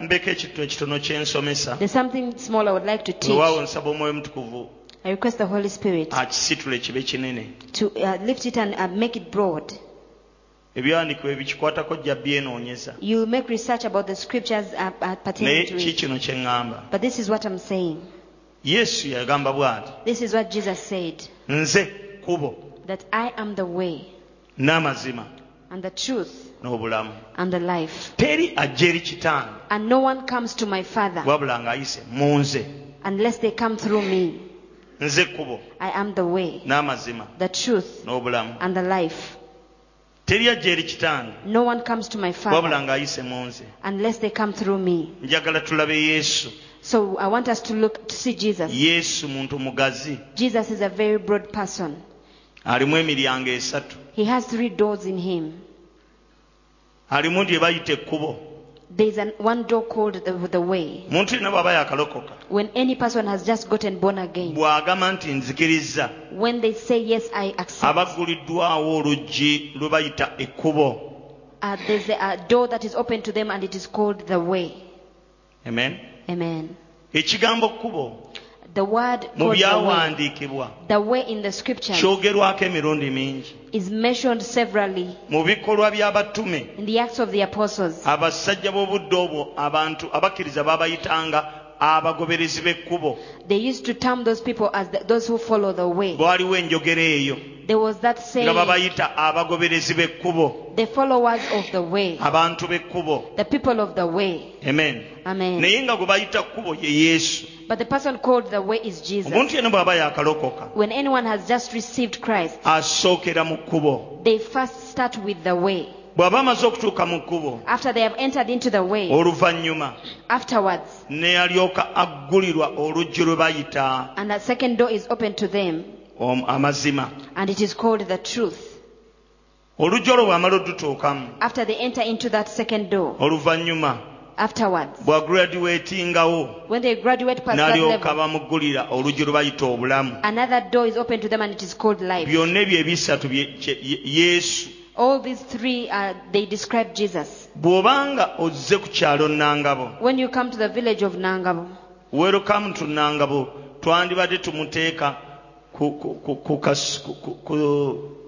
Mbeko ekintu ekitono kyensomesawaawo There's something small I would like to teach. weewaawo nsaba omwoyo mutukuvu I request the Holy Spirit akisitule kibe kinene to uh, lift it and uh, make it broad. ebyawandiikibwa ebikikwatako jja byenoonyeza You make research about the scriptures uh, uh, naye pertaining to ki it. kino kye ŋŋamba But this is what I'm saying. yesu yagamba bw'ati This is what Jesus said. Nze kkubo that I am the way n'amazima and the truth n'obulamu and the life. teri ajja eri kitange And no one comes to my Father wabula ng'ayise mu nze unless they come through me. nze kkubo I am the way, n'amazima the truth, n'obulamu and the life. teri ajja eri kitange No one comes to my wabula Father ng'ayise mu nze unless they come through me. njagala tulabe yesu So I want us to look to see Jesus. yesu muntu mugazi Jesus is a very broad person. alimu emiryango esatu He has three doors in him. Alimu lye bayita ekkubo There's an, one door called the, the way. muntu yenna bw'aba yakalokoka When any person has just gotten born again, bw'agamba nti nzikiriza when they say, Yes, I accept, abagguliddwawo oluggi lwe bayita ekkubo uh, there's a, a door that is open to them and it is called the way. amen Amen. ekigambo kkubo The word mu the way, byawandiikibwa the way in the scriptures kyogerwako emirundi mingi is mentioned severally mu bikolwa by'abatume in the Acts of the Apostles. abasajja b'obudde obwo abantu abakkiriza baabayitanga abagoberezi b'ekkubo They used to term those people as the, those who follow the way. enjogera eyo There was that saying, babayita abagoberezi b'ekkubo the followers of the way, abantu b'ekkubo the people of the way. amen Amen. naye nga gwe bayita kkubo ye yesu But the person called the way is Jesus. omuntu yenna bw'aba yakalokoka When anyone has just received Christ, asookera mu kkubo they first start with the way. bw'aba amaze okutuuka mu kkubo After they have entered into the way, oluvannyuma afterwards, ne alyoka aggulirwa oluggi lwe bayita and a second door is opened to them, om- amazima and it is called the truth. oluggi olwo bw'amala odutuukamu After they enter into that second door, oluvannyuma afterwards, bw'agradulatingawo when they graduate past that n'alyoka level, bamuggulira oluggi lwe bayita obulamu another door is open to them, and it is called life. byonna ebyo ebisatu yesu All these three, uh, they describe Jesus. bw'obanga ozze ku kyalo nangabo When you come to the village of Nangabo, welcome to nangabo twandibadde tumuteeka ku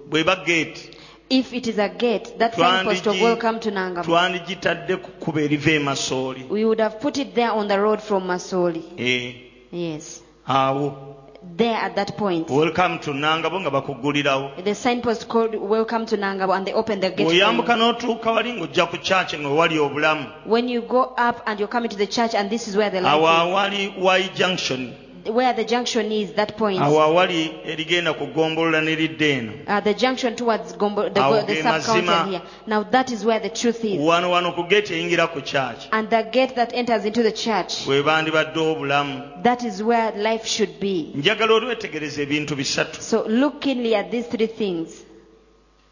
bweba gate if it is a gate, that signpost of Twandigi- welcome to Nangabo, twandigitadde ku kkuba eriva e masooli we would have put it there on the road from Masoli. Eh, Yes. awo There at that point. welcome to nangabo nga The signpost called welcome to Nangabo and they open the gate. for n'otuuka wali ng'ojja ku kyaki nga wali obulamu When you go up and you're coming to the church and this is where the awo light awali y junction is. Where the junction is, that point. awo awali erigenda ku gombolola neridda eno Uh, the junction towards Gombo, the, Awo the ge sub-county mazima. here. Now that is where the truth is. wano wano ku geeti eyingira ku kyaki And the gate that enters into the church, bwe bandibadde obulamu that is where life should be. njagala olwetegereza ebintu bisatu So look keenly at these three things.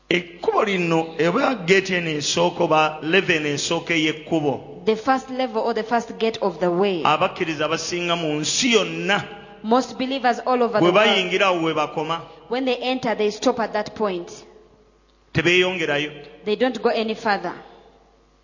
Ekkubo lino eba geeti eno esooka oba leven esooka ey'ekkubo. The first level or the first gate of the way. abakkiriza abasinga mu nsi yonna. Most believers all over the bwe world, bayingira awo we bakoma. When they enter, they stop at that point. tebeeyongerayo. They don't go any further.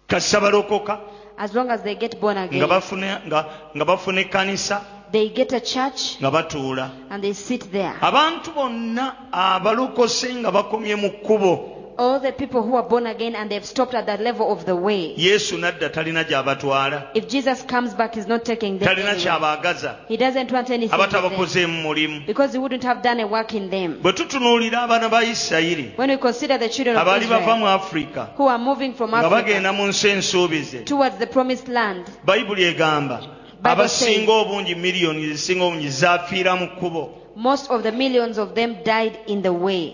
kassa balokoka As long as they get born again, bafuna nga, nga bafuna ekkanisa they get a church nga batuula and they sit there. abantu bonna abalokose nga bakomye mu kkubo All the people who are born again and they've stopped at that level of the way. yesu nadda talina gy'abatwala If Jesus comes back, he's not taking them. talina anywhere. ky'abaagaza He doesn't want anything aba them mulimu because he wouldn't have done a work in them. bwe tutunuulira abaana ba isirayiri When we consider the children of abaali bava Israel mu afurika who are moving from nga bagenda Africa mu nsi ensuubize towards the promised land, bayibuli egamba Bible abasinga obungi miliyoni zisinga obungi zaafiira mu kkubo most of the millions of them died in the way.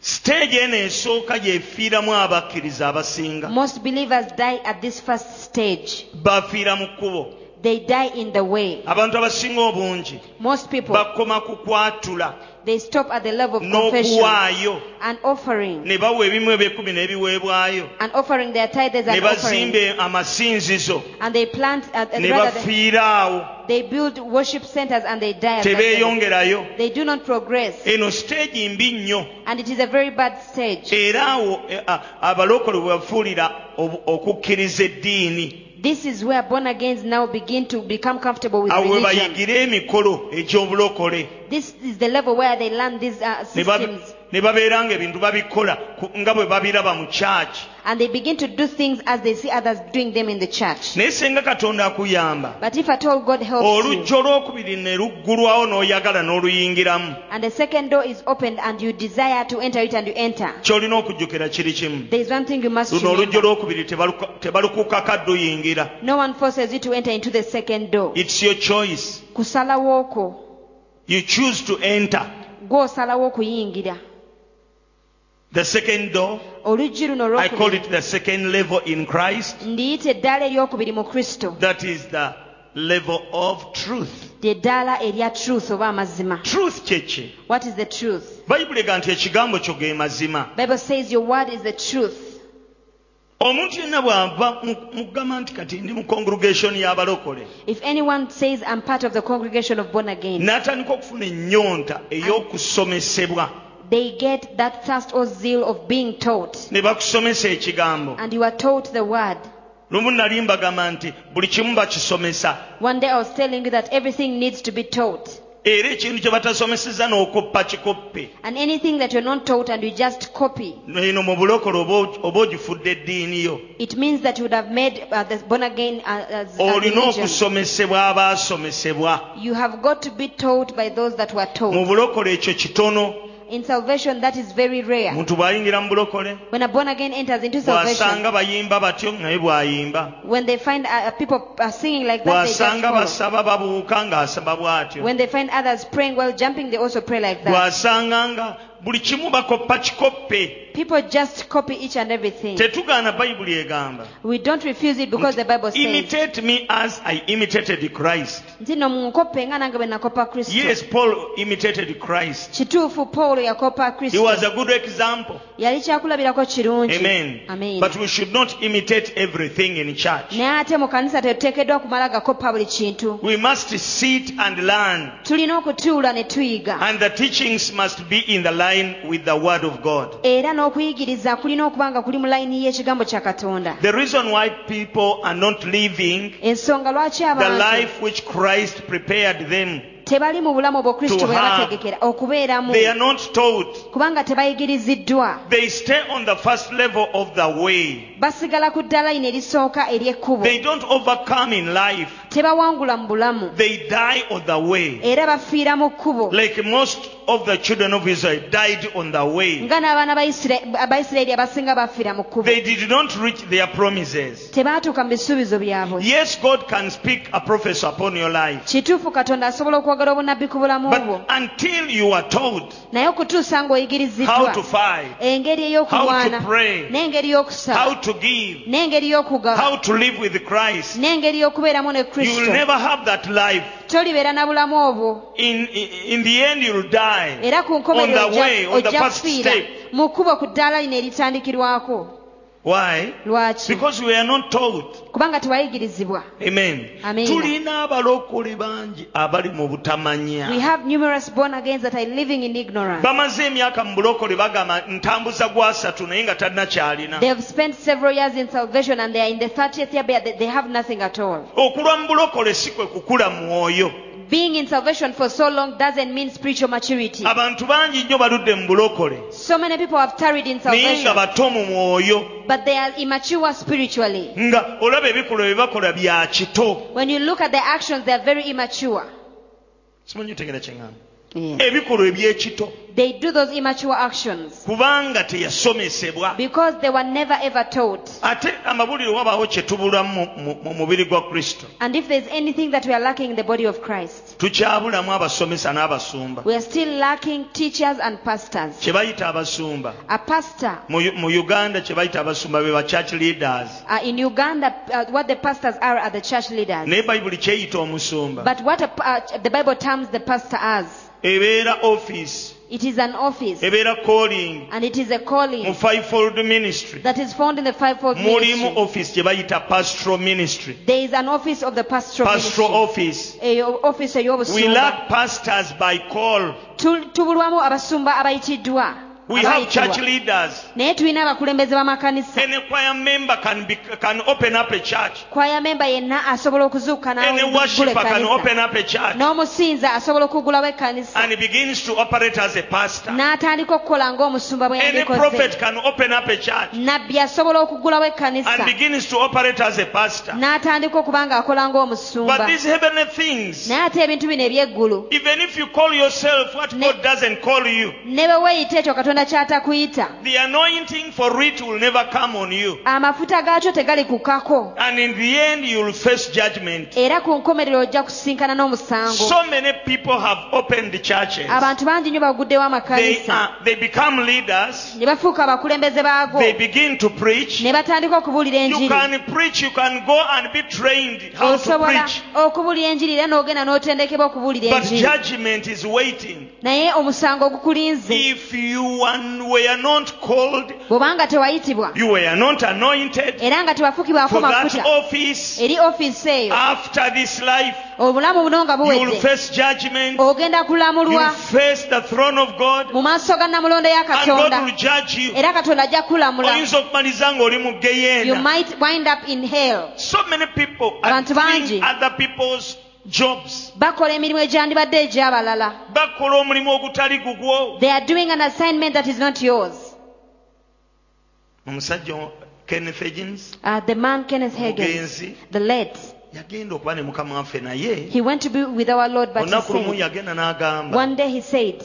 siteegi eno esooka gyefiiramu abakkiriza abasinga Most believers die at this first stage. bafiira mu kkubo They die in the way. abantu abasinga obungi Most people, bakoma ku kwatula they stop at the level of confession n'okuwaayo and offering, ne bawa ebimu ebyekumi n'ebiweebwayo. And offering their tithes and bazimba amasinzizo. And they plant, uh, uh, ne they, bafiira awo they build worship centers and they die. At that level. tebeeyongerayo They do not progress, eno siteegi mbi nnyo. And it is a very bad stage. era awo abalokole bwe bafuulira okukkiriza eddiini This is where born agains now begin to become comfortable with awo religion. emikolo egy'obulokole. This is the level where they learn these uh, ne systems. ne babeera babikola ku- nga bwe babiraba mu kyaki and they begin to do things as they see others doing them in the church. naye senga katonda akuyamba But if at all God helps you olwokubiri ne luggulwawo n'oyagala n'oluyingiramu and the second door is opened and you desire to enter it and you enter, ky'olina okujjukira kiri kimu there is one thing you must luno olujja remember. olwokubiri tebaluka- tebalukukaka dduyingira No one forces you to enter into the second door. its your choice Kusalawo okwo, you choose to enter okuyingira. The second door. Oluggi luno i call it the second level in christ. Ndiyita eddaala eryokubiri mu kristo. That is the level of truth. Erya truth oba amazima. Truth kyeki what is the truth? Bayibuli ega nti ekigambo kyo ge mazima. Bible says your word is the truth. Omuntu yenna bw'ava mu- mugamba nti kati ndi mu congregation y'abalokole if anyone says i'm part of the congregation of born again n'atandika okufuna ennyonta ey'okusomesebwa they get that thirst or zeal of being taught. Ne bakusomesa ekigambo. And you are taught the word. Lumu nali mbagamba nti buli kimu bakisomesa. One day i was telling you that everything needs to be taught. Era ekintu kye batasomeseza n'okoppa kikoppe. And anything that you're not taught and you just copy eno mu bulokole oba ogifudde eddiini yo. it means that you would have made uh, the born again uh, as olina okusomesebwa abaasomesebwa. You have got to be taught by those that were mu taught ekyo kitono in salvation that is very rare. Omuntu bw'ayingira mu bulokole when a born again enters into salvation bw'asanga bayimba batyo naye bw'ayimba. when they find uh, people uh, singing like that they just bw'asanga basaba babuuka ng'asaba bw'atyo. When they find others praying while jumping they also pray like that. Bw'asanga nga buli kimu bakoppa kikoppe. People just copy each and everything. Tetugaana bayibuli egamba. We don't refuse it because the bible says imitate me as i imitated christ. Nti no nga nange bwe nakopa kristo. Yes paul imitated christ. Kituufu pawulo yakopa he was a good example. Yali kyakulabirako kirungi. Amen. Amen. but we should not imitate everything in church. Naye ate mu kanisa tetuteekeddwa kumala gakopa buli kintu. We must sit and learn. Tulina okutuula ne tuyiga. And the teachings must be in the line with the word of god. Era n'okuyigiriza kulina okuba nga kuli mu layini y'ekigambo kya katonda. The reason why people are not living ensonga lwaki the abantu life which christ prepared them tebali mu bulamu obwo kristo To bwe have. yabategekera okubeeramu. they are not taught. Kubanga tebayigiriziddwa. They stay on the first level of the way. Basigala ku dda layini erisooka ery'ekkubo they don't overcome in life. Tebawangula mu bulamu. They die on the way. Era bafiira mu kkubo. Like most of the children of israel died on the way. Nga n'abaana abayisirayiri abasinga bafiira mu kkubo. They did not reach their promises. Tebaatuuka mu bisuubizo byabwe. Yes god can speak a prophecy upon your life. Kituufu katonda asobola okwogera obunabbi ku bulamu bwo. but until you are told naye okutuusa how ng'oyigiriziddwa to fight engeri how ey'okulwana. to pray n'engeri how y'okusaba to give n'engeri y'okugaba how to live with christ. N'engeri y'okubeeramu ne you will kristo. never have that life. Tolibeera na bulamu obwo. In, in, in the end you'll die era ku nkomerero ojja- kufiira. mu kkubo ku ddaala lino eritandikirwako. Why? Lwaki? Because we are not taught kubanga tewayigirizibwa. Amen. Amen. tulina abalokole bangi abali mu we butamanya have numerous born agains that are living in ignorance. Bamaze emyaka mu bulokole bagamba ntambuza gwasatu naye nga talina kyalina. They have spent several years in salvation and they are in the 30th year but they have nothing at all. Okulwa mu bulokole si kwe kukula mwoyo being in salvation for so long doesn't mean spiritual maturity. Abantu bangi nnyo baludde mu bulokole. So many people have tarried in naye nga salvation bato mu mwoyo. but they are immature spiritually. Nga olaba ebikolwa bye bakola bya kito. When you look at their actions they are very immature. Simanyi otegera kyeŋŋamba ebikolwa ebyekito. They do those immature actions. Kubanga teyasomesebwa. Because they were never ever taught. Ate amawulire wabaawo kye tubulamu mu- mu mubiri gwa kristo. And if there's anything that we are lacking in the body of christ tukyabulamu abasomesa n'abasumba. we are still lacking teachers and pastors. Kye bayita abasumba. A pastor mu mu uganda kye bayita abasumba be ba church leaders. uh, in uganda uh, what the pastors are are the church leaders. Naye bayibuli kyeyita omusumba. But what a, pa- uh, the bible terms the pastor as ebeera office. It is an office. Ebeera calling. And it is a mu calling fivefold ministry. That is found in the fivefold mulimu ministry office gye bayita pastoral ministry. There is an office of the pastoral pastoral ministry. office. Eyo office we ey'obusumba lack pastors by call. Tu- tubulwamu abasumba abayitiddwa we have church leaders. Naye tulina abakulembeze b'amakanisa and a choir member can be, can open up a church. Kwaya memba yenna asobola okuzuuka and a worshiper can ekkanisa open up a church. N'omusinza asobola okugulawo ekkanisa and he begins to operate as a pastor. N'atandika okukola ng'omusumba bwe and a yandikoze. prophet can open up a church. Nabbi asobola okugulawo ekkanisa and begins to operate as a pastor. N'atandika okuba ng'akola but ng'omusumba. These heavenly things naye ate ebintu bino eby'eggulu. even if you call yourself what Ne- God doesn't call you ne bwe weeyita ekyo katonda ky'atakuyita the anointing for it will never come on you. Ah, Amafuta gaakyo tegali kukako. And in the end you will face judgment. Era ku nkomerero ojja kusinkana n'omusango so many people have opened the churches. Abantu bangi nnyo baguddewo they, amakanisa become leaders. Ne bafuuka abakulembeze baago they begin to preach. Ne batandika okubuulira you enjiri. can preach you can go and be trained how to osobola preach. okubuulira enjiri era n'ogenda n'otendekebwa okubuulira but enjiri. judgment is waiting. Naye omusango gukulinze if you were not called. Bw'obanga tewayitibwa you were not anointed era nga tebafukibwako for that mafuta. office. Eri ofiisi eyo. After this life obulamu buno nga you will buwedde face judgment. Ogenda you kulamulwa. Will face the throne of God. Mu maaso ga namulondo ya and God katonda. will judge you. Era katonda ajja kulamula. Oyinza okumaliza ng'oli mu you geyeena might wind up in hell. So many people are Abantu doing bangi. Jobs. Bakola emirimu egyandibadde egy'abalala. Bakola omulimu ogutali gugwo. They are doing an assignment that is not yours. Omusajja kenneth uh, the man kenneth Hagin, the late. Yagenda okuba ne mukama waffe naye. He went to be with our lord but he olunaku lumu said yagenda n'agamba one day he said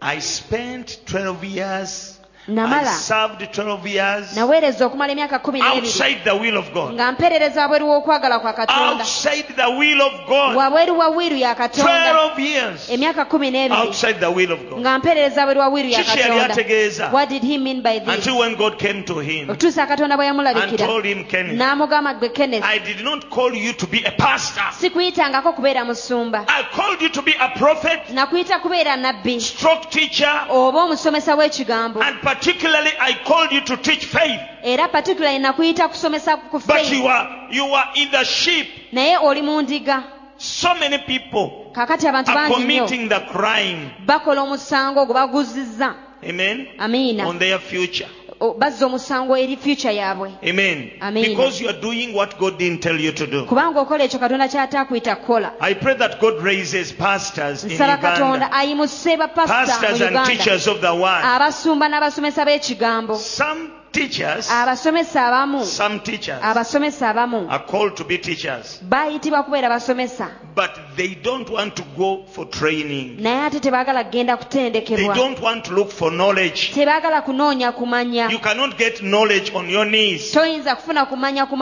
i spent 12 years namala. Served 12 years naweereza okumala emyaka kumi outside the will of god. Nga mpeerereza wabweru w'okwagala kwa katonda. Outside the will of god. Wabweru wa wiru ya katonda. 12 years emyaka kumi n'ebiri outside the will of god. Nga mpeerereza wabweru wa wiru ya katonda. What did he mean by this? Until when god came to him okutuusa katonda bwe and yamulabikira told him kenneth n'amugamba gwe kenneth. I did not call you to be a pastor. Sikuyitangako kubeera musumba. I called you to be a prophet nakuyita kubeera nabbi stroke teacher oba omusomesa w'ekigambo particularly i called you to teach faith. Era particularly nakuyita kusomesa ku but you are you are in the sheep. Naye oli mu ndiga. So many people kaakati abantu are bangi nnyo. committing the crime. Bakola omusango ogwo baguzizza. Amen? Amiina. On their future bazza omusango eri future yaabwe. Amen. Because you are doing what god didn't tell you to do. Kubanga okola ekyo katonda ky'ataakuyita kukola. I pray that god raises pastors in nsaba katonda ayimuse bapasita pastors mu and uganda. teachers of the word. Abasumba n'abasomesa b'ekigambo. Some teachers abasomesa abamu. some teachers abasomesa abamu. are called to be teachers. Baayitibwa kubeera basomesa. But they don't want to go for training. Naye ate tebaagala kugenda they don't want to look for knowledge. Tebaagala kunoonya kumanya. You cannot get knowledge on your knees. Toyinza kufuna kumanya ku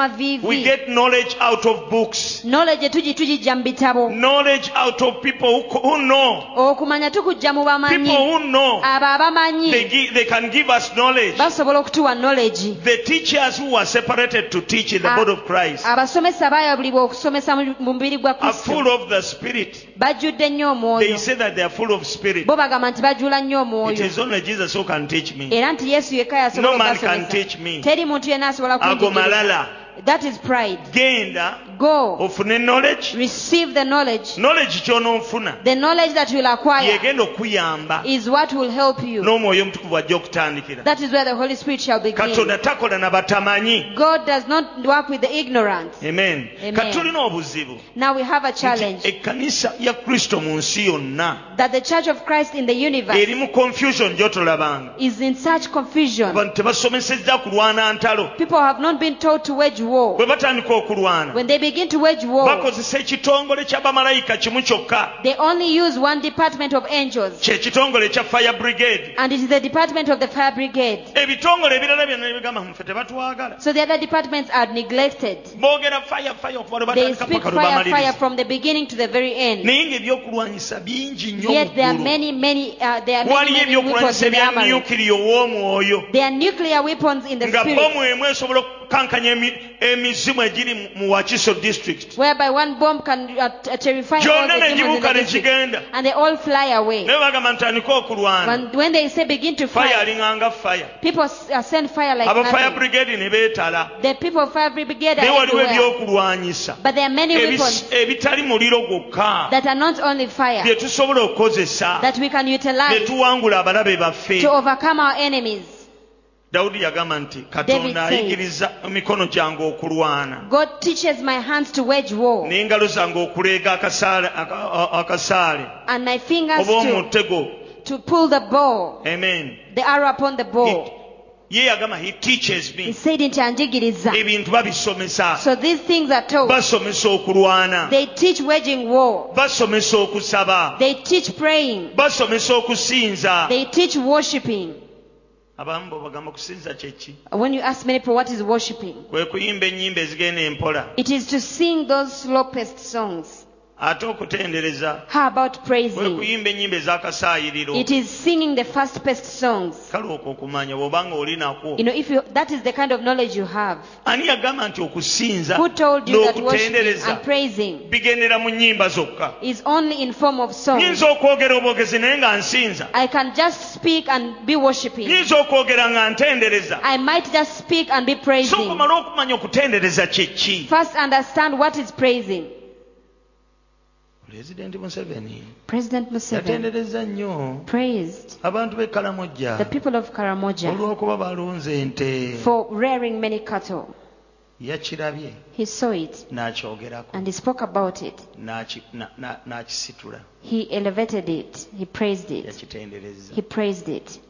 we get knowledge out of books. Knowledge tugi tugijja mu bitabo. Knowledge out of people who, who know. Okumanya tukujja mu bamanyi. People who know. Abo they, give, they can give us knowledge. Basobola okutuwa knowledge. The teachers who are separated to teach in the body of christ abasomesa baayabulibwa okusomesa mu mu mubiri gwa are full of the spirit. Bajjudde nnyo they omwoyo say that they are full of spirit. Bo bagamba nti bajuula nnyo it omwoyo is only jesus who can teach me. Era nti yesu yekka yasobola No man can teach me. teri muntu yenna asobola ago malala that is pride. Genda go. ofune knowledge. Receive the knowledge. Knowledge kyonoofuna the knowledge that you will acquire yegenda okuyamba. is what will help you. N'omwoyo omutukuvu ajja okutandikira. That is where the holy spirit shall begin. Katonda takola na batamanyi. God does not work with the ignorant. Amen. Amen. kati tulina obuzibu. Now we have a challenge. ekkanisa ya kristo mu nsi yonna that the church of christ in the universe eri mu confusion gy'otolabanga is in such confusion. Abantu tebasomesezza kulwana ntalo. People have not been taught to wage war. Bwe batandika okulwana when they begin to wage war bakozesa ekitongole kya bamalayika kimu kyokka. they only use one department of angels. Fire brigade. And it is the department of the fire brigade. Ebitongole ebirala byonna ne bigamba muffe tebatwagala. So the other departments are neglected. Boogera fire fire okuva they speak fire fire from the beginning to the very end. Naye ng'ebyokulwanyisa bingi nnyo yet there are many many uh, there are many, many weapons in the armory. there are nuclear weapons in the nga spirit. bomu emu esobola okukankanya emi- emizimu egiri mu- wakiso district. Whereby one bomb can uh, terrify all gyonna the ne in the district. And they all fly away. naye bagamba ntandike okulwana. When, when they say begin to fire alinganga fire. people uh, send fire like nothing. brigade ne beetala. The people fire brigade naye waliwo ebyokulwanyisa. But there are many weapons ebitali muliro gwokka. that are not only fire, bye tusobola okukozesa that we can ne utilize tuwangula abalabe baffe to overcome our enemies. Dawudi yagamba nti katonda ayigiriza emikono gyange okulwana God teaches my hands to wage war n'engalo zange okuleega akasaale and my fingers oba to, omutego to pull the bow, amen the arrow upon the bow. ye yagamba he teaches He me said nti anjigiriza. ebintu babisomesa So these things are taught. basomesa okulwana They teach waging war. basomesa okusaba They teach praying. basomesa okusinza They teach worshipping. When you ask many people what is worshipping, kwe kuyimba ennyimba ezigenda empola. It is to sing those slow-paced songs. Ate okutendereza How about kwe praising? kuyimba ennyimba ez'akasaayiriro It is singing the fast-paced songs. kale okwo okumanya bw'obanga oli nakwo You know, if you that is the kind of knowledge you have. ani yagamba nti okusinza Who told you that worshiping n'okutendereza and praising bigendera mu nnyimba zokka is only in form of song? nyinza okwogera obwogezi naye nga nsinza I can just speak and be worshiping. nyinza okwogera nga ntendereza I might just speak and be so praising. kumala okumanya okutendereza kyeki First, understand what is praising. Pulezidenti museveni President Museveni yatendereza nnyo praised abantu b'e kalamojja the people of Karamoja olw'okuba balunze ente for rearing many cattle. yakirabye He saw it n'akyogerako and he spoke about it. n'aki- na- na- n'akisitula He elevated it. He praised it. yakitendereza He praised it.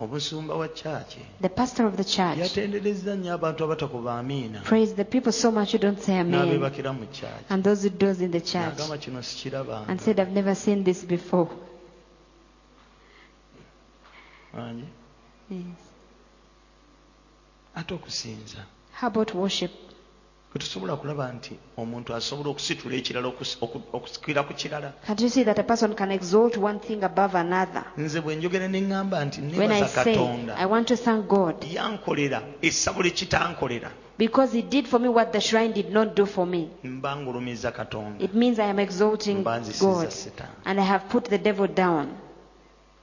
Omusumba wa kyaki The pastor of the church yatendereza nnyo abantu abatakuba amiina praised the people so much who don't say amen. n'abeebakira mu kyaki And those who does in the church n'agamba kino sikirabanga and said, I've never seen this before. Yes. ate okusinza How about worship? Kwe tusobola kulaba nti omuntu asobola okusitula ekirala okusikira ku kirala. Can't you see that a person can exalt one thing above another? nze bwe njogera ne ŋŋamba nti When I nebaza say, katonda. I want to thank God. Yankolera essabo lye kitankolera. Because He did for me what the shrine did not do for me. mba ngulumiza katonda. It means I am exalting mba nzisiza God. Setaani. And I have put the devil down.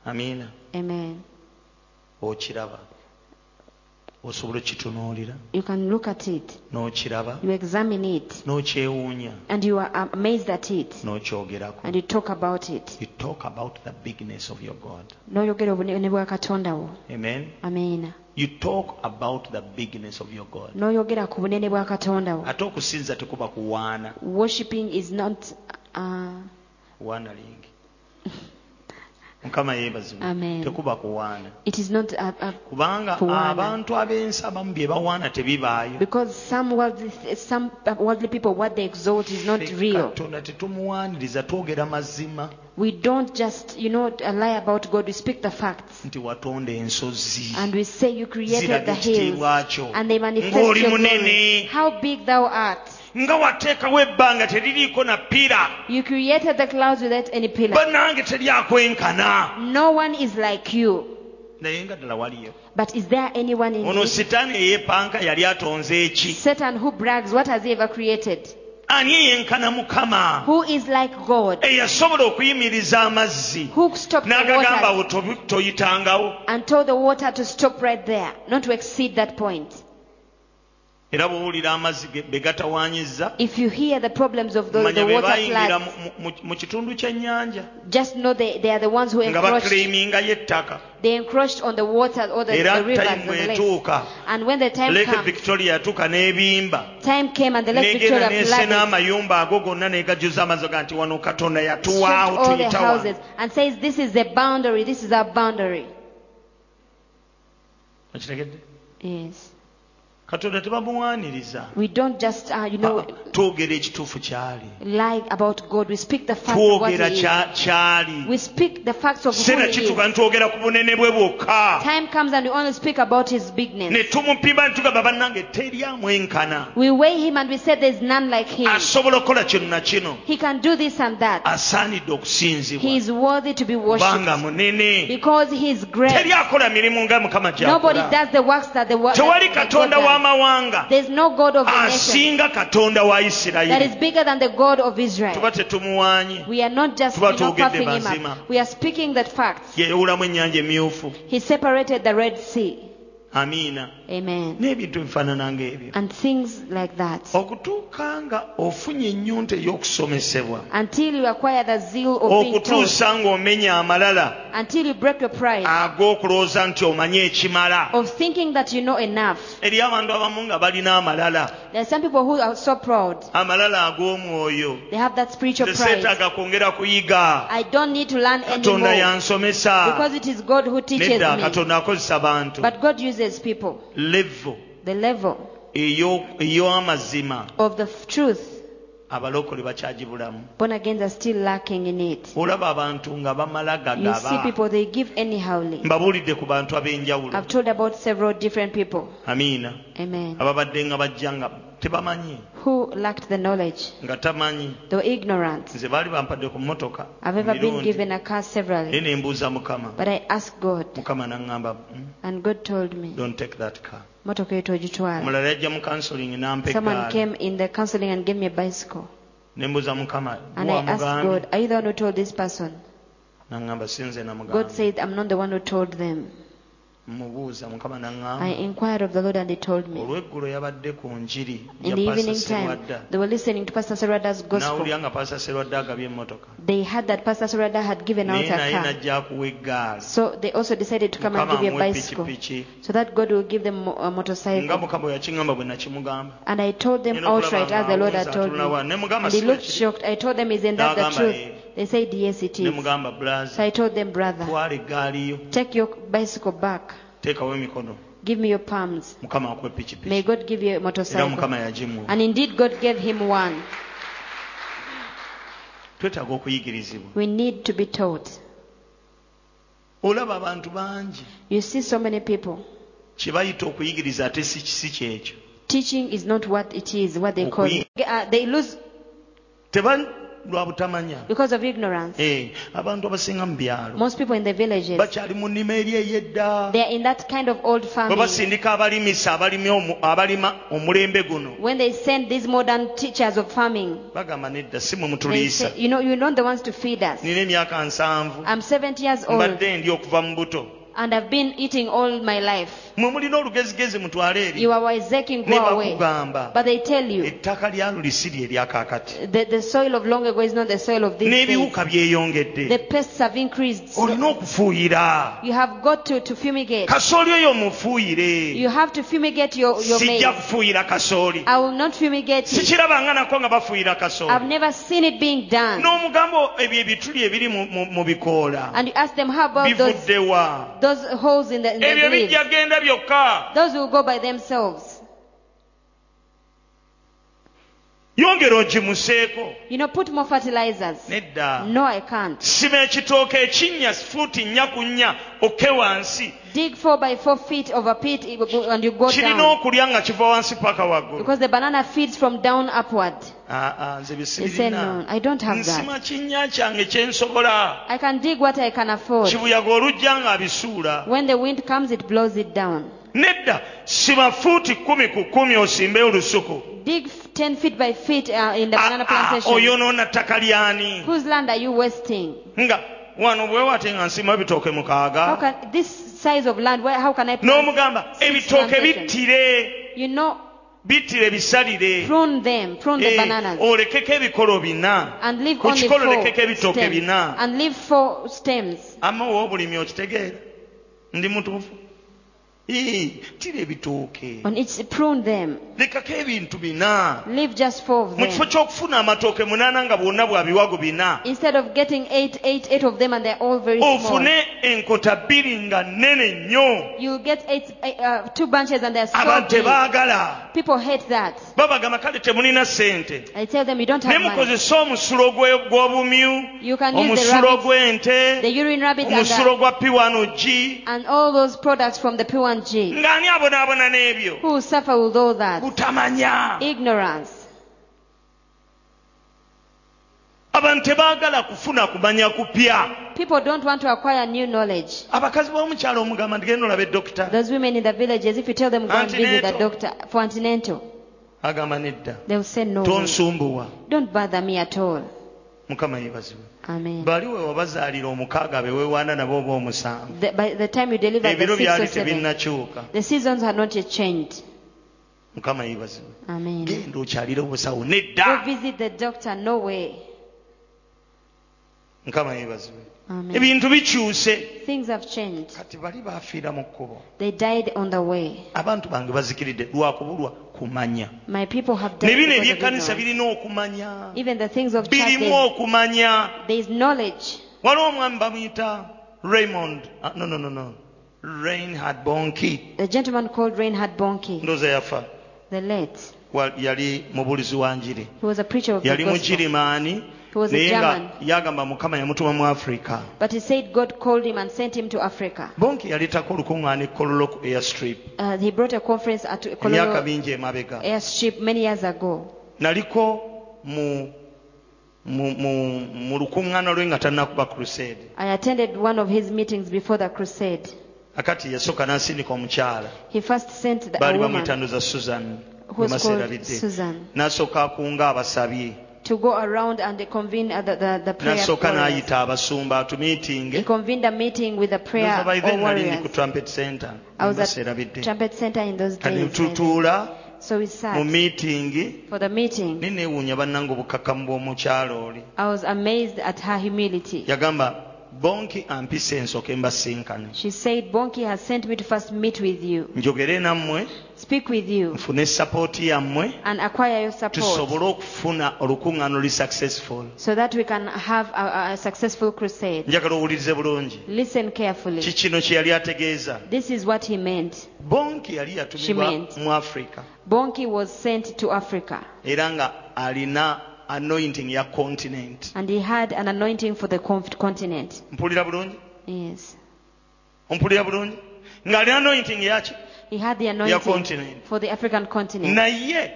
amiina Amen. okiraba osobola okitunuulira You can look at it, n'okiraba you examine it, n'okyewuunya and you are amazed at it, n'okyogerako. and you talk about it. you talk about the bigness of your god. N'oyogera obunene bwa katonda wo. Amen. Amiina you talk about the bigness of your god. N'oyogera ku bunene bwa katonda wo. Ate okusinza tekuba kuwaana. Worshipping is not uh, kuwaana lingi mukama yeebazibwe. Tekuba kuwaana. It is not kubanga abantu ab'ensi abamu bye bawaana tebibaayo. Because some worldly, some worldly people what they exalt is not real. katonda tetumuwaaniriza twogera mazima. We don't just you know lie about god. We speak the facts. Nti watonda ensozi. And we say you created the hills. and they manifest your glory. How big thou art nga wateekawo ebbanga teririiko na ppira. You created the clouds without any pillar. Bannange teryakwenkana no one is like you. Naye nga ddala waliyo. But is there anyone in ono it? sitaani eyeepanka yali atonze eki Satan who brags, what has he ever created? ani eyenkana mukama? Who is like God? eyasobola okuyimiriza amazzi. Who stopped the water? n'agagamba tobi- toyitangawo era bw'owulira amazzi ge- be gatawaanyizza If you hear the problems of manya the water floods, mu- kitundu ky'ennyanja. just know they, they are the ones who nga ettaka They encroached on the water or the, the rivers and the lakes. And when the time lake comes, victoria n'ebimba. time came and the Lake Victoria flooded, n'amayumba ago gonna n'egajuza amazzi ga nti wano katonda swept yatuwaawo all the houses and says, this is the boundary, this is our boundary. Yes. Katonda tebamuwaaniriza We don't just, uh, you know, twogera ekituufu kyali lie about God. We speak the facts of what twogera He is. kyali We speak the facts of who He kituuka is. ntwogera ku bunene bwe bwokka Time comes and we only speak about His bigness. ne tumupima ne tugamba bannange We weigh Him and we say there's none like Him. asobola okukola kino na kino He can do this and that. asaanidde He is worthy to be worshipped munene because He is great. teri akola mirimu nga mukama Nobody does the works that the tewali katonda wa w'amawanga There's no God of the ah, nation asinga katonda wa that is isirayiri bigger than the God of Israel. tuba tetumuwaanye We are not just Tuba twogedde him mazima. up. We are speaking that facts. yeyawulamu ennyanja emyufu He separated the Red Sea. amiina Amen. n'ebintu ebifaanana ng'ebyo And things like that. okutuuka nga ofunye ennyunta ey'okusomesebwa Until you acquire the zeal of being taught. okutuusa ng'omenya amalala Until you break your pride ag'okulowooza nti omanye ekimala of thinking that you know enough. eri abantu abamu nga balina amalala There are some people who are so proud. amalala ag'omwoyo They have that spiritual pride. seetaaga kwongera kuyiga I don't need to learn katonda anymore yansomesa because it is God who teaches nedda me. katonda akozesa bantu But God uses people. levo The level ey'amazima of the f- truth, abalokole bakyagibulamu born again are still lacking in it. olaba abantu nga bamala You see people, they give anyhowly. ku bantu ab'enjawulo I've told about several different people. amiina Amen. ababadde nga bajja nga tebamanyi Who lacked the knowledge. nga tamanyi They ignorant. nze baali bampadde ku mmotoka I've ever been given a car naye severally. ne mbuuza mukama But I asked God, mukama naŋŋamba "Mm, and God told me, don't take that car motoka etogitwala. omulala yajja mu counseling n'ampa Someone came in the counseling and gave me a bicycle. ne mbuuza mukama And I asked God, Are you the one who told this person? naŋŋamba si nze God said, I'm not the one who told them. Mubuuza mukama I inquired of the Lord and He told me. olweggulo yabadde ku njiri In the evening time, they were listening to Pastor Serwadde's gospel. n'awulira nga pastor serwadde agabye emmotoka They heard that Pastor Sarada had given out naye a naye car. najja akuwa eggaali So they also decided to come and mukama give you a amuwe bicycle. pikipiki So that God will give them mo- a nga motorcycle. mukama bwe yakiŋŋamba bwe nakimugamba And I told them outright as the Lord had told me. And he looked shocked. I told them, Isn't that the truth? Eh, They said, Yes, it is. So I told them, Brother, twala eggaali yo take your bicycle back. Take teekawo emikono Give me your palms. mukama akuwe pikipiki May God give you a era motorcycle. mukama yagimuwa And indeed, God gave him one. twetaaga okuyigirizibwa We need to be taught. olaba abantu bangi You see so many people. kye bayita okuyigiriza ate si si kyekyo Teaching is not what it is, what they call it. Uh, they lose teba lwa butamanya because of ignorance. Eh, abantu abasinga mu byalo Most people in the villages, bakyali mu nnima eri ey'edda they are in that kind of old bwe farming. basindika abalimisa abalima omulembe guno When they send these modern teachers of farming, bagamba nedda si mwe they mutuliisa say, you know, you're not the ones to feed us. nina emyaka nsanvu I'm 70 years old mbadde ndi okuva mu buto and I've been eating all my life. Mwe mulina olugezigezi mutwale eri? You are wiseacking, ne go bakugamba But they tell you, ettaka lya lulisi lye lyakaakati the, the soil of long ago is not the soil of these days. n'ebiwuka byeyongedde. The pests have increased. olina okufuuyira. You have got to, to fumigate. kasooli oyo omufuuyire. You have to fumigate your, your sijja kufuuyira kasooli. I will not fumigate it. sikirabanga nako nga bafuuyira I've kasooli never seen it being done. n'omugambo ebyo ebituli ebiri mu- bikoola. And you ask them, how about those, bivuddewa. those holes in the, in ebyo bijja genda byokka Those will go by themselves. yongera ogimuseeko You know, put more fertilizers. nedda No, I can't. sima ekitooke ekinnya fuuti nnya ku nnya okke wansi Dig four by four feet of a pit and you go kirina down. okulya nga kiva wansi paka waggulu Because the banana feeds from down upward. Nze He said, no, I don't have that. kinnya kyange kyensobola I can dig what I can afford. kibuyaga olujja ng'abisuula When the wind comes, it blows it down. nedda sima fuuti kumi ku osimbe olusuku Dig 10 feet by feet uh, in the Ah, banana ah, plantation. oyonoona ttaka lyani Whose land are you wasting? nga wano bwe wate nga nsima ebitooke How mukaaga this size of land? Where, how can I n'omugamba ebitooke bittire. You know, bittire bisalire. prune them, prune the Eh, bananas, olekeko ebikolo bina. Ku kikolo four lekeko ebitooke bina. And leave four stems. ama w'obulimi okitegeera ndi mutuufu tira ebitooke On each, prune them, lekako ebintu bina. Leave just four of mu kifo them. ky'okufuna amatooke munaana nga bwonna bwa bina. Instead of getting eight, eight, eight of them, and they're all very small. ofune enkota bbiri nga nnene nnyo. You get eight, uh, two bunches, and they're so abantu tebaagala. People hate that. babagamba kale temulina ssente. I tell them you don't have money. mukozesa omusulo gw'obumyu You can use the omusulo gw'ente the urine rabbit, and, omusulo gwa piwanogi and all those products from the P1G. ng'ani abonaabona n'ebyo Who suffer with all that? butamanya Ignorance. abantu tebaagala kufuna kumanya kupya People don't want to acquire new knowledge. abakazi b'omukyalo omugamba olaba edokita Those women in the villages, if you tell them go and visit the Antenatal. doctor for antenatal, agamba nedda they will say no. tonsumbuwa Don't bother me at all. mukama yeebazibwe. Bali we wabazaalira omukaaga be weewaana nabo oba omusanvu? Ebiro byali tebinnakyuka. mukama yeebazibwe. Genda okyalire obusawo nedda. Mukama yeebazibwe. Ebintu bikyuse. Things have changed. kati bali baafiira mu kkubo. They died on the way. abantu bange bazikiridde lwakubulwa kumanya. My people have ne died bino because of ebyekkanisa birina okumanya. Even the things of church, birimu okumanya. Knowledge. waliwo omwami bamuyita raymond. Ah, no, no, no, no. reinhard bonnke The gentleman called Reinhard Bonnke, ndooza yafa. The late, Wa- yali mubulizi wa njiri. He was a preacher yali gospel. He was a naye nga German. yagamba mukama yamutuma mu But he said God called him and sent him to Africa. bonnke yaleetako olukuŋŋaana ekololo airstrip Uh, he brought a conference at emyaka Kololo emabega airstrip many years ago. naliko mu mu mu mu lukuŋŋaana lwe nga tannakuba crusade I attended one of his meetings before the crusade. akati yasooka n'asindika omukyala He first sent the, a baali woman susan who was called Maserabidde. Susan n'asooka akunga abasabye to go around and convene uh, the, the, the prayer n'asooka warriors. n'ayita abasumba He convened a meeting with the prayer or nali ndi ku warriors. trumpet center I was at Trumpet Center in those days. tutuula So we mu sat miitingi for the meeting. ne neewuunya bannange obukkakkamu bw'omukyalo oli I was amazed at her humility. yagamba bonnke embasinkane She said, Bonnke has sent me to first meet with you, njogere nammwe speak with you, nfune sapooti yammwe and acquire your support tusobole okufuna olukuŋŋaano luli successful so that we can have a, a successful crusade. njagala owulirize bulungi Listen carefully. kikino kye yali ategeeza This is what he meant. bonnke yali She yatumibwa meant. mu africa Bonnke was sent to Africa, era nga alina anointing ya continent and he had an anointing for the continent. mpulira bulungi Yes. ompulira bulungi ng'alina anointing yaki He had the ya anointing continent. for the African continent. naye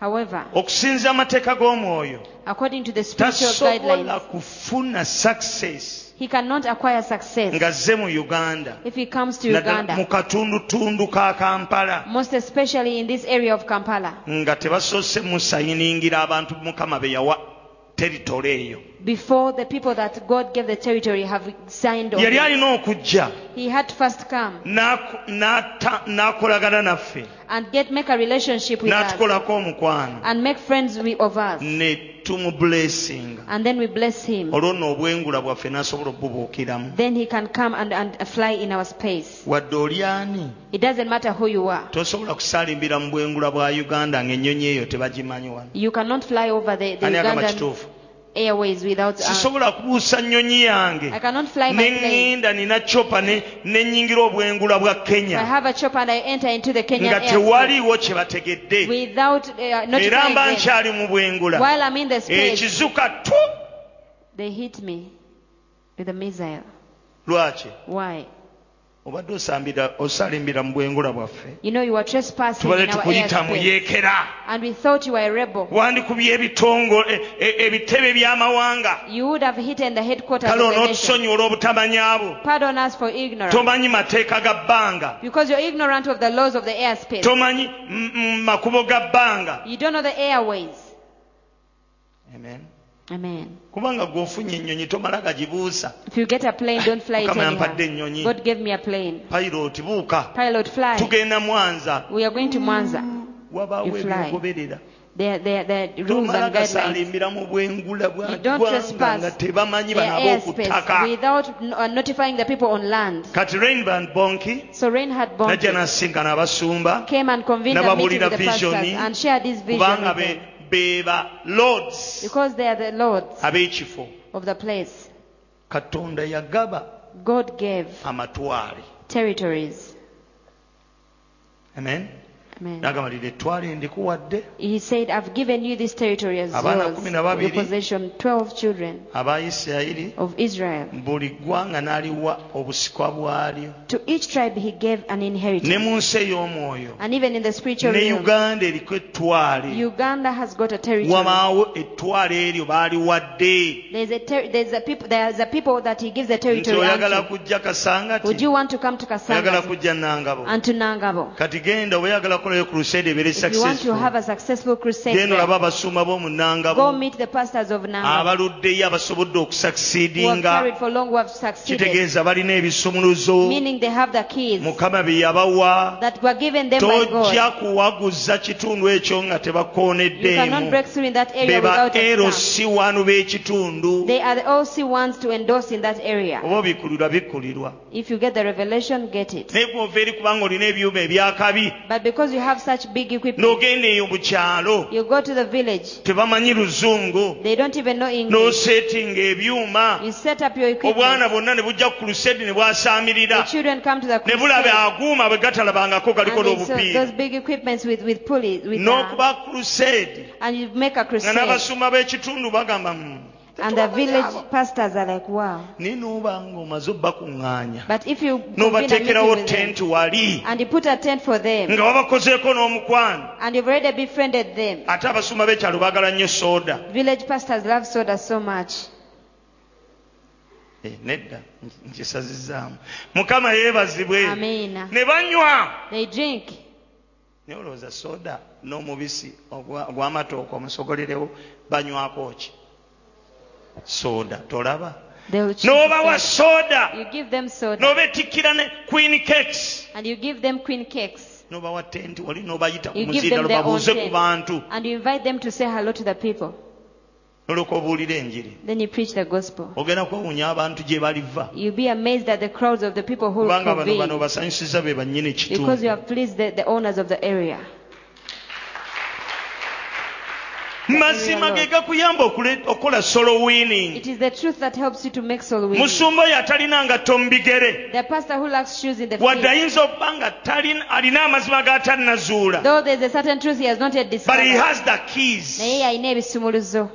However, okusinza amateeka g'omwoyo according to the spiritual tasobola guidelines, kufuna success he cannot acquire success ng'azze mu uganda. if he comes to mu Uganda, katundutundu ka kampala. Most especially in this area of Kampala, nga tebasoose musayiningira abantu mukama be yawa teritole eyo. Before the people that God gave the territory have signed on. yali it. alina okujja. He had to first come. N'ako- n'ata- n'akolagana naffe. And get make a relationship with us. N'atukolako omukwano. And make friends with, of us, ne tumubulesinga and then we bless him. olwo nno obwengula bwaffe n'asobola obubuukiramu Then he can come and, and fly in our space. wadde oli ani It doesn't matter who you are. tosobola kusaalimbira mu bwengula bwa uganda ng'ennyonyi eyo tebagimanyi wano You cannot fly over the, the ani agamba Ugandan kituufu sisobola kubuusa nnyonyi yange. Ne ŋŋenda nina chopa ne nnyingira obwengula bwa kenya. Nga tewaliiwo kye bategedde. Era mba nkyali mu bwengula. Ekizuka eh, tu. lwaki? obadde osalimbira mu bwengula bwaffe. Tubadde tukuyita muyeekera wandikubye e, e, ebitebe by'amawanga kale onootusonyiwola obutamanya bwo tomanyi mateeka ga bbanga. Tomanyi makubo ga bbanga. Amen. Amen. kubanga gweofunye ennyonyi tomala gagibuusa If you get a plane, don't fly it Mukama yampadde ennyonyi. God gave me a plane. pilot buuka Pilot, fly. tugenda mwanza We are going to Mwanza. wabaawo rules tomala and gasalimbira mu bwengula bwa You don't trespass nga tebamanyi bano ab'oku without uh, notifying the people on land. kati reinhard bonnke So Reinhard najja Bonnke n'asisinkana abasumba and convened a meeting n'ababuulira with the pastors visioni and shared his vision kubanga be ba lords Because they are the lords ab'ekifo of the place. katonda yagaba God gave amatwale territories. amen Amen. N'agamba ettwale ndikuwadde He said, I've given you this territory as Abaana yours, kumi na babiri. your possession, 12 children of Israel. buli ggwanga n'aliwa obusikwa bwalyo To each tribe he gave an ne inheritance. mu nsi ey'omwoyo And even in the spiritual ne realm, uganda eriko ettwale Uganda has got a territory. wamaawo ettwale eryo baaliwadde There's a, ter- there's a people, there's a people that he gives the nti territory oyagala unto. kujja kasangati Would you want to come to oyagala Kasanga kujja nangabo and to Nangabo? kati genda oba oyagala kukolayo crusade ebeere If you want to have a successful crusade genda olaba abasumba go meet the pastors of abaluddeyo abasobodde who have okusakisidinga carried for long, who have succeeded, kitegeeza balina ebisumuluzo. Meaning they have the keys mukama bye yabawa. that were given them by God. tojja kuwaguza kitundu ekyo nga You cannot break through in that area be ba without a eros stamp. wanu b'ekitundu They are the OC ones to endorse in that area. oba obikulirwa bikkulirwa If you get the revelation, get it. naye eri kubanga olina ebyuma ebyakabi But because you have such big equipment, n'ogenda eyo mu you go to the village. tebamanyi luzungu They don't even know English. ebyuma You set up your obwana equipment. ne bujja ku lusedi ne The children come to the ne bulaba crusade. aguuma bwe gatalabangako galiko And they saw n'obupiira those big equipments with, with pulleys. With, uh, n'okuba crusade and you make a nga crusade. n'abasumba b'ekitundu bagamba "Mm, And the village pastors are like, wow. naye n'oba ng'omaze obbakuŋŋaanya But if you convene a n'obateekerawo meeting with them, tenti wali. and you put a tent for them, nga wabakozeeko n'omukwano and you've already befriended them, ate abasumba b'ekyalo baagala nnyo sooda village pastors love soda so much. Eh, nedda nkisazizaamu mukama yeebazibwe. Amen. ne banywa. They drink. naye olowooza sooda n'omubisi ogwa- ogw'amatooke omusogolerewo banywako ki sooda tolaba They will choose n'obawa the sooda same. You give them soda. n'obetikkira ne queen cakes And you give them queen cakes. n'obawa tenti wali n'obayita ku You give muzindaalo them their own babuuze ku tent. bantu And you invite them to say hello to the people. obuulira enjiri Then you preach the gospel. ogenda kwewuunya abantu gye baliva You'll be amazed at the crowds of the people who will kubanga bano bano convene basanyusiza be bannyini because you kitundu have pleased the, the owners of the area. Mazima ge gakuyamba okukola solo winning It is the truth that helps you to make soul winning. musumba oyo atalina ngatto mu bigere The pastor who lacks shoes in the wadde ayinza okuba nga alina amazima g'atannazuula though there's a certain truth he has not yet discovered. but he has the keys naye alina ebisumuluzo.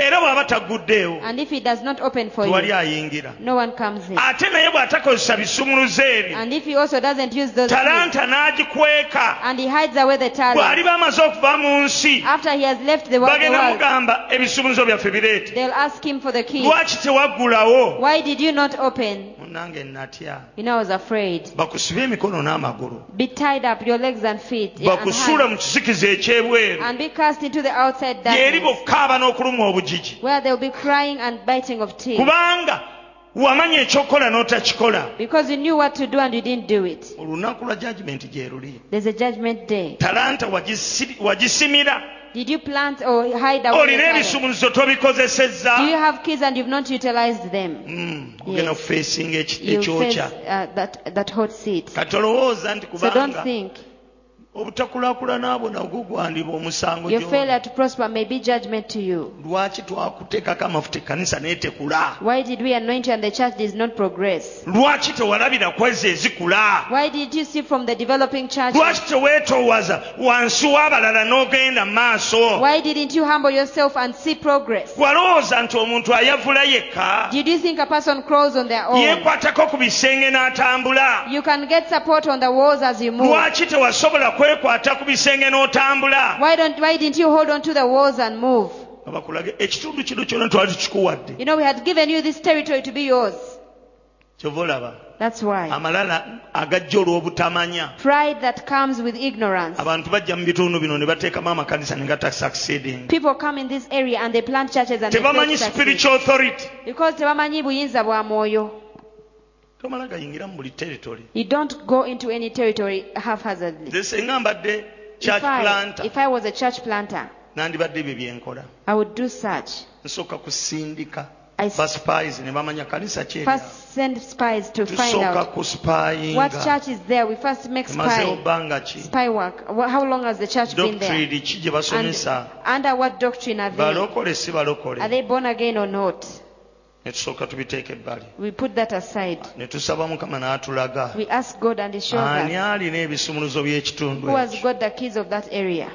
Era bw'aba taguddeewo And if he does not open for tewali you, ayingira. no one comes in. ate naye bw'atakozesa bisumuluzo ebyo And if he also doesn't use those keys, talanta n'agikweka. and he hides away the talent, bw'aliba amaze okuva mu nsi after he has left the world, bagenda mugamba ebisumuluzo byaffe bireete. they'll ask him for the keys. lwaki tewaggulawo? Why did you not open? natya You know, I was afraid. bakusibe emikono n'amagulu. Be tied up, your legs and feet, and, bakusuula mu kisikizo ekyebweru. And be cast into the outside gyeri darkness, bokaaba n'okulumwa obugigi where they'll be crying and biting of teeth. kubanga wamanya ekyokukola n'otakikola Because you knew what to do and you didn't do it. olunaku lwa judgment gye luli There's a judgment day. talanta wagisimira Did you plant or hide away olina talent? Do you have kids and you've not utilized them? Mm, Yes. kufeesinga eki- You face ekyokya that, that hot seat. kati olowooza nti So don't think obutakulaakulana abo nagwo gwandiba omusango your failure to prosper may be judgment to you. lwaki twakuteekako amafuta ekkanisa naye tekula Why did we anoint you and the church did not progress? lwaki tewalabira ku ezo ezikula Why did you see from the developing church? lwaki teweetoowaza wansi w'abalala n'ogenda mu maaso Why didn't you humble yourself and see progress? walowooza nti omuntu ayavula yekka Did you think a person crawls on their own? yeekwatako ku bisenge n'atambula You can get support on the walls as you move. lwaki tewasobola kwekwata ku bisenge n'otambula Why don't why didn't you hold on to the walls and move? bakulage ekitundu kino kyonna twali tukikuwadde You know we had given you this territory to be yours. kyova olaba That's why. amalala agajja olw'obutamanya Pride that comes with ignorance. abantu bajja mu bitundu bino ne bateekamu amakanisa ne gatasakisidinga People come in this area and they plant churches and they fail tebamanyi spiritual authority because tebamanyi buyinza bwa mwoyo. Tomala gayingira mu buli territory You don't go into any territory haphazardly. nze senga mbadde church if, I, planter if I was a church planter, nandibadde ebyo byenkola I would do such. nsooka kusindika I s- baspies ne bamanya kanisa kyeri first send spies to find out what church is there. We first make emazeewo spy, bbanga ki spy work. How long has the church been there? doctrine ki gye And basomesa under what doctrine are they? balokole si balokole ne tusooka tubiteeka ebbali We put that aside. ne tusaba mukama n'atulaga We ask God and He shows ani us alina ebisumuluzo by'ekitundu who has ekyo got the keys of that area.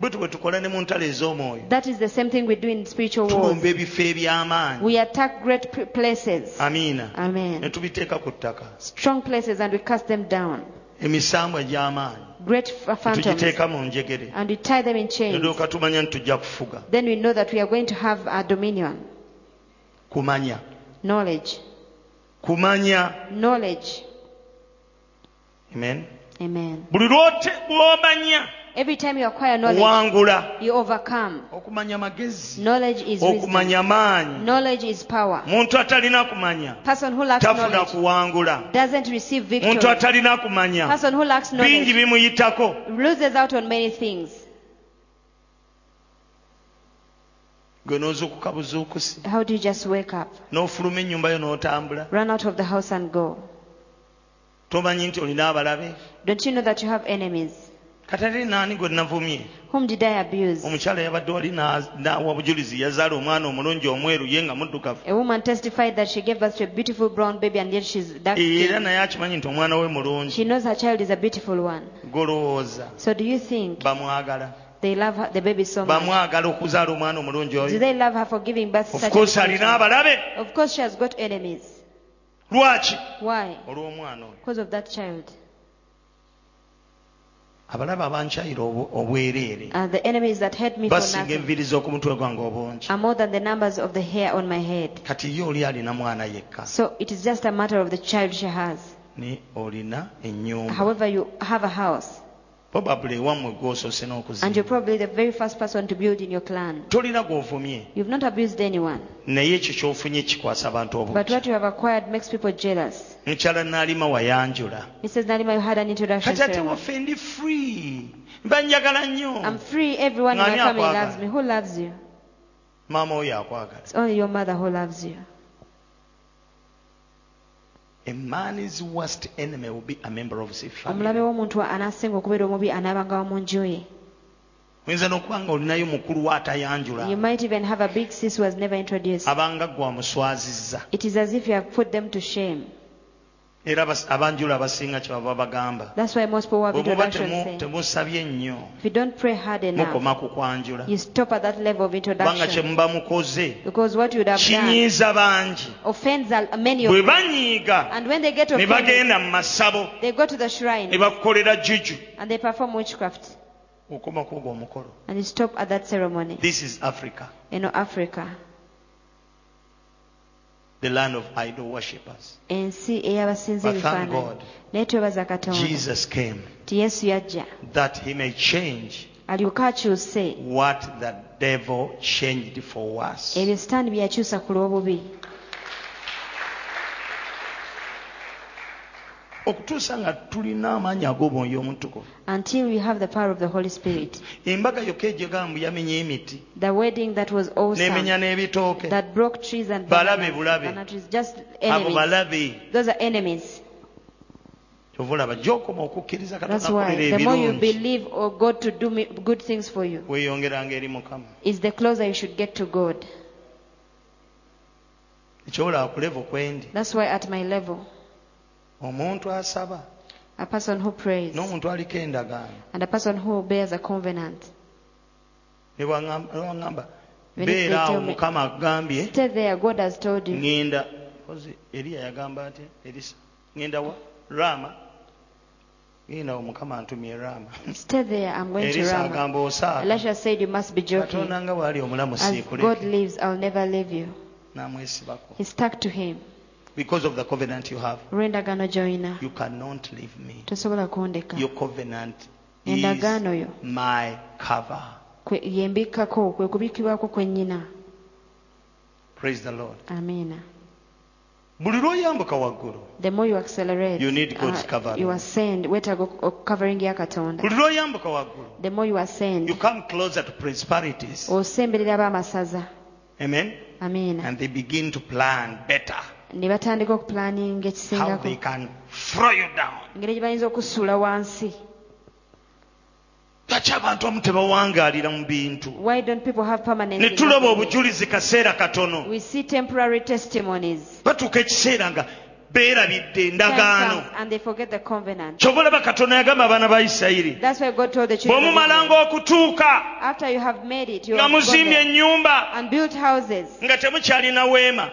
bwe tukola ne mu ntalo ez'omwoyo That is the same thing we do in spiritual tulumba ebifo eby'amaanyi We attack great places. amiina ne Amen. tubiteeka ku ttaka Strong places and we cast them down. emisambwa egy'amaanyi Great phantoms. tugiteeka mu njegere And we tie them in chains. tulyoka tumanya nti tujja kufuga Then we know that we are going to have a dominion. Kumanya Knowledge. kumanya Knowledge. amen Amen. buli lw'omanya Every time you acquire knowledge, you overcome. okumanya magezi Knowledge is wisdom. okumanya maanyi Knowledge is power. muntu atalina kumanya Person who lacks tafuna kuwangula doesn't receive muntu victory. atalina kumanya Person who lacks bingi knowledge bimuyitako loses out on many things. Gwe n'ozuukuka buzuukusi How do you just wake up, n'ofuluma ennyumba yo n'otambula run out of the house and go? tomanyi nti olina abalabe Don't you know that you have enemies? kati ate naani gwe navumye Whom did I abuse? omukyala yabadde wali na- nawa bujulizi yazaala omwana omulungi omweru ye nga muddukavu A woman testified that she gave birth to a beautiful brown baby and yet she's dark era skinned. naye akimanyi nti omwana we mulungi She knows her child is a beautiful one. golowooza So do you think bamwagala they love her, the baby so much? bamwagala okuzaala omwana omulungi Do they love her for giving birth to of such course a alina child? abalabe Of course she has got enemies. lwaki Why? olw'omwana oyo Because of that child. abalabe abankyayira obu- obwereere And the enemies that hate me for basinga nothing enviiri z'oku gwange obungi are more than the numbers of the hair on my head. kati ye oli alina mwana yekka So it is just a matter of the child she has. ne olina ennyumba However, you have a house, probably ewammwe gwosoose and you're probably the very first person to build in your clan. You've not abused anyone, naye ekyo ky'ofunye kikwasa abantu but what you have acquired makes people jealous. mukyala naalima wayanjula Mrs. Nalima, you had an introduction kati ate ceremony. waffe ndi free mbanjagala nnyo I'm free. Everyone omulabe family. W'omuntu anaasinga okubeera omubi anaabanga wa mu nju ye. Oyinza n'okuba nga olinayo mukulu wa atayanjula you might even have a big sis who has never introduced. Abanga gwe amuswazizza era abanjula abasinga kyebava bagamba. That's why most people who have bwe muba introduction temu- say temusabye nnyo if you don't pray hard enough mukoma ku kwanjula you stop at that level of kubanga introduction kyemuba mukoze because what you would have done kinyiiza bangi. offends a- many of bwe banyiiga and when they get ne bagenda mu masabo they go to the ne bakukolera juju and they perform witchcraft. Okoma kwogwo omukolo. And you stop at that ceremony. This is africa. You know africa the land of idol worshippers. Ensi ey'abasinza But thank ebifaananyi. God. naye twebaza katonda. Jesus came ti yesu yajja. that he may change alyoke akyuse. what the devil changed for us ebyo sitaani bye ku lw'obubi okutuusa nga tulina amaanyi ag'omwoyo omutukuvu until we have the power of the holy spirit. Embaga yokka egyegambu yamenya emiti. The wedding that was awesome. N'emenya n'ebitooke. That broke trees and Balabe bananas, bulabe. banana trees, just abo enemies. balabe. Those are enemies. Kyova olaba gyokoma okukkiriza that's katonda why akolera the more you ebirungi. believe or god to do me- good things for you weeyongeranga eri mukama. is the closer you should get to god. Ekyolaba ku levo kwendi that's why at my level omuntu asaba. A person who prays. N'omuntu aliko endagaano. And a person who bears a covenant. Ne bwaŋŋamba- ne bwaŋŋamba When they beera awo mukama agambye. Stay there god has told you. Ŋŋenda kozi eriya yagamba atya erisa ŋŋenda wa? Raama genda wo mukama antumye raama stay there i'm going to erisa agamba osaaka elisha said you must be joking. Katonda nga bw'ali omulamu as god siikuleke lives i'll never leave you. N'amwesibako. He stuck to him because of the covenant you have olw'endagaano gy'olina you cannot leave me. Tosobola kundeka. Your covenant is endagaano yo. my cover. Yembikkako kwe kubikkibwako kwennyina praise the lord. Amiina buli lw'oyambuka waggulu the more you accelerate You need God's uh, covering. you ascend. Ok- covering ya katonda. Buli lw'oyambuka waggulu the more you ascend you come closer to principalities. osemberera ab'amasaza. Amen? Amiina and they begin to plan better ne batandika okupulaninga ekisingako they can throw you down engeri gye bayinza okusuula wansi lwaki abantu abamu tebawangaalira mu bintu Why don't people have permanent? ne nothing? obujulizi kaseera katono We see temporary testimonies. batuuka ekiseera nga beerabidde endagaano comes and they forget the covenant. kyova olaba katonda yagamba abaana ba isirayiri That's why God told the children. of bw'omumalanga okutuuka After you have made it, you nga muzimbye ennyumba and built houses, nga temukyalina weema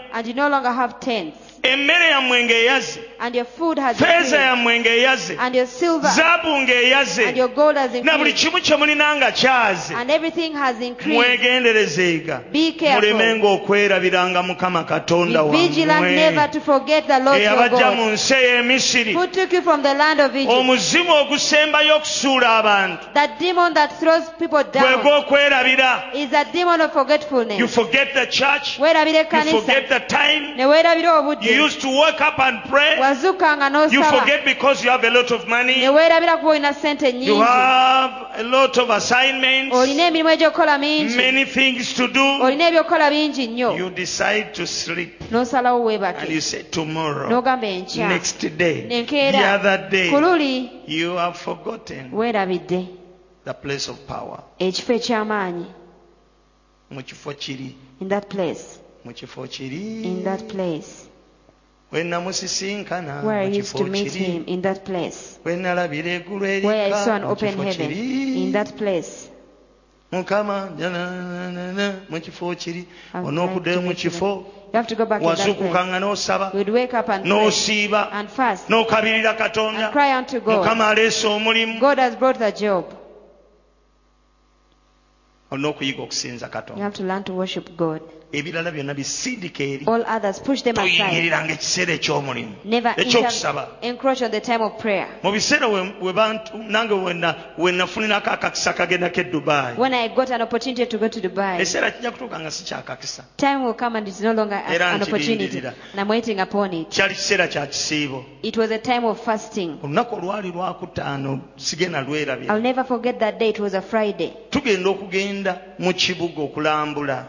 and you no longer have tents, emmere yammwe ng'eyaze your food has feeza increased, yammwe ng'eyaze and your silver. Zaabu ng'eyaze and your gold has na buli increased, kimu kye mulina nga kyaze. And everything has increased. Be careful. mulemenga okwerabiranga mukama katonda Be vigilant never to forget the Lord your mu God, nsi ey'emisiri who took you from the land of Egypt. omuzimu ogusembayo okusuula abantu. That demon that throws people down is a demon of forgetfulness. you forget the church. You forget the time you used to wake up and pray. You forget because you have a lot of ne money weerabira kuba olina sente you have a lot of assignments. Olina emirimu egy'okukola mingi. Many things to do. Olina ebyokukola bingi nnyo. You decide to sleep. N'osalawo and you weebake say tomorrow n'ogamba enkya. next day the enkeera other day luli you have forgotten weerabidde. the place of power. Ekifo eky'amaanyi. Mu kifo kiri. In that place. Mu kifo kiri. In that place we namusisinkana where I used to meet him in that place. We nalabira eggulu where I saw an open heaven in that place. Mukama mu kifo kiri onookuddayo mu you kifo you have to go back in that place. nga n'osaba you would wake up and n'osiiba fast n'okabirira katonda. cry unto God. mukama aleese omulimu. God has brought the job. Olina okuyiga okusinza katonda have to learn to worship God ebirala byonna bisindika eri. All others push them aside. Toyingiriranga ekiseera eky'omulimu never ekyokusaba inter- encroach on the time of prayer. Mu biseera we- we bantu- nange wena- we akakisa kagendako e dubayi when I got an opportunity to go to Dubai ekiseera kijja kutuuka nga si kyakakisa time will come and it's no longer a- Era an opportunity. nkirindirira. and I'm waiting upon it. Kyali kiseera kya kisiibo. It was a time of fasting. Olunaku olwali lwakutaano sigenda I'll never forget that day. It was a Friday. Tugenda okugenda mu kibuga okulambula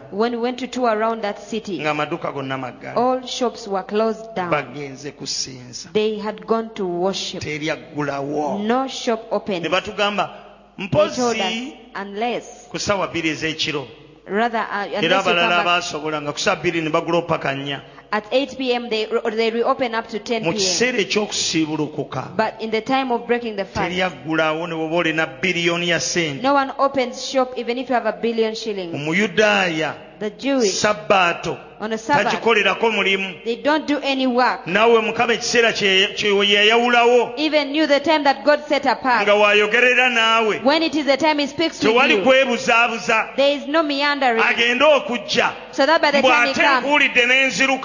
when we went to tour around that city. Ng'amaduuka gonna maggala all shops were closed down. Bagenze kusinza. They had gone to worship. Teryaggulawo no shop ne open batugamba they told us mpozi unless ku ssaawa bbiri ez'ekiro. Rather uh, era unless you abalala come back baasobola ku ssaawa bbiri ne bagula opaka nnya. at 8 p.m. they they reopen up to 10 mu p.m. kiseera eky'okusiibulukuka. But in the time of breaking the fast teryaggulawo ne bwoba olina biliyoni ya sente. no one opens shop even if you have a billion shillings. Omuyudaaya the Jewish sabbaato on a Sabbath tagikolerako mulimu. they don't do any work. Naawe mukama ekiseera yeyawulawo even knew the time that God set nga apart waayogerera naawe. When it is the time he speaks to tewali you kwebuzaabuza there is no meandering. Agende okujja. So that by the time he comes nkuwulidde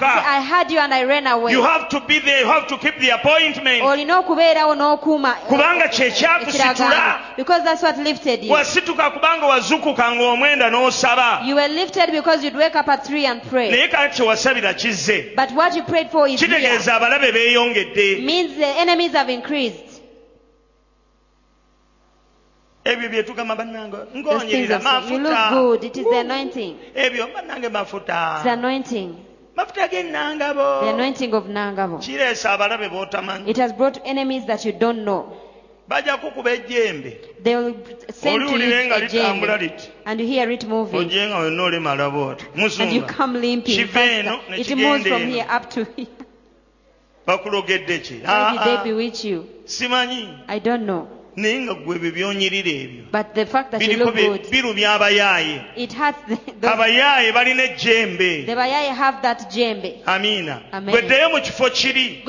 I heard you and I ran away. You have to be there you have to keep the appointment. Olina okubeerawo n'okuuma kubanga kye because that's what lifted you. Wasituka kubanga wazukuka ng'omwenda n'osaba. You were lifted because you'd wake up at 3 and pray naye kati kye kizze. But what you prayed for is here. Kitegeeza abalabe beeyongedde. Means the enemies have increased. Ebyo bye tugamba bannange those things ngoonyerera of you look mafuta. good. It is the anointing. Ebyo bannange it's the anointing. Mafuta g'ennangabo the anointing of Nangabo kireesa abalabe b'otamanyi. It has brought enemies that you don't know bajja kukuba ejjembe. They will send you oliwulire nga litambula liti? And you hear it moving. Wenna olimala bwoti and you come limping. Eno faster. ne it moves from here eno up to here. Bakulogedde ki? They Ah, ah, bewitch you? Simanyi? I don't know. Naye nga gwe ebyo byonyirira ebyo. But the fact that you look good abayaaye it hurts those, abayaaye balina ejjembe. The Bayai have that jembe. Amiina. Gweddeyo mu kifo kiri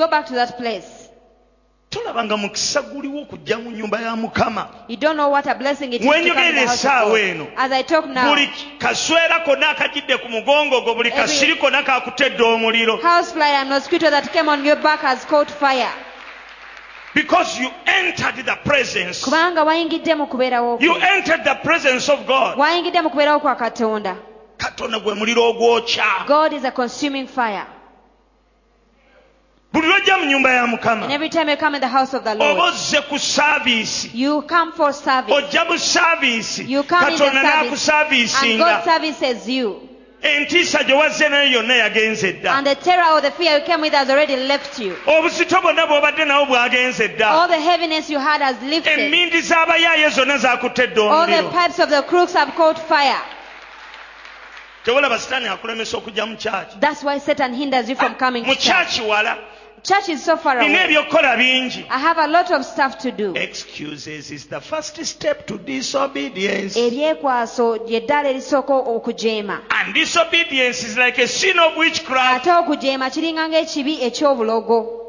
tolabanga mukisa guliwo okujja mu nnyumba ya mukama. Wenyogerera essaawa eno buli kaswera konna akagidde ku mugongo gwo buli kasiri konna kakutedde omuliro Because you entered the presence. kubanga wayingidde mu kubeerawo you entered the presence of God. wayingidde mu kubeerawo kwa katonda. Katonda gwe muliro ogwokya. God is a consuming fire. Buli lwojja mu nyumba ya and mukama every time you come in the house of the oba lord ozze ku saaviisi you come for service. Ojja mu saaviisi you come in katonda service. and n'akusaaviisinga god services you. Entiisa gye wazze nayo yonna yagenze dda And the terror or the fear you came with has already left you. obuzito bwonna bw'obadde nawo bwagenze dda All the heaviness you had has lifted. emmindi z'abayaaye zonna zakuttedde All the omuliro pipes of the crooks have caught fire. tewolaba sitaani akulemesa okujja mu kyaki That's why Satan hinders you from ah, coming mu to church. kyaki wala Church is so far nina away. ebyokukola bingi. I have a lot of stuff to do. excuses is the first step to disobedience. Ebyekwaso ly'eddaala erisooka okujeema. And disobedience is like a sin of witchcraft. Ate okujeema kiringa ng'ekibi ekyobulogo.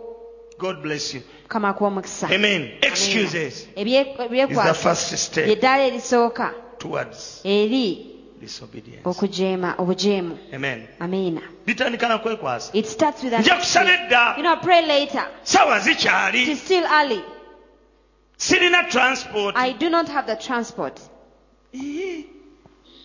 God bless you. Mukama kw'omukisa amen. Excuses Ebye- is the ebyekwaso first step erisooka. towards eri okujeema obujeemu amen. Amiina bitandika na kwekwasa it starts with an nja kusaba edda you know pray later. Sawa it zikyali is still early. Sirina transport. I do not have the transport.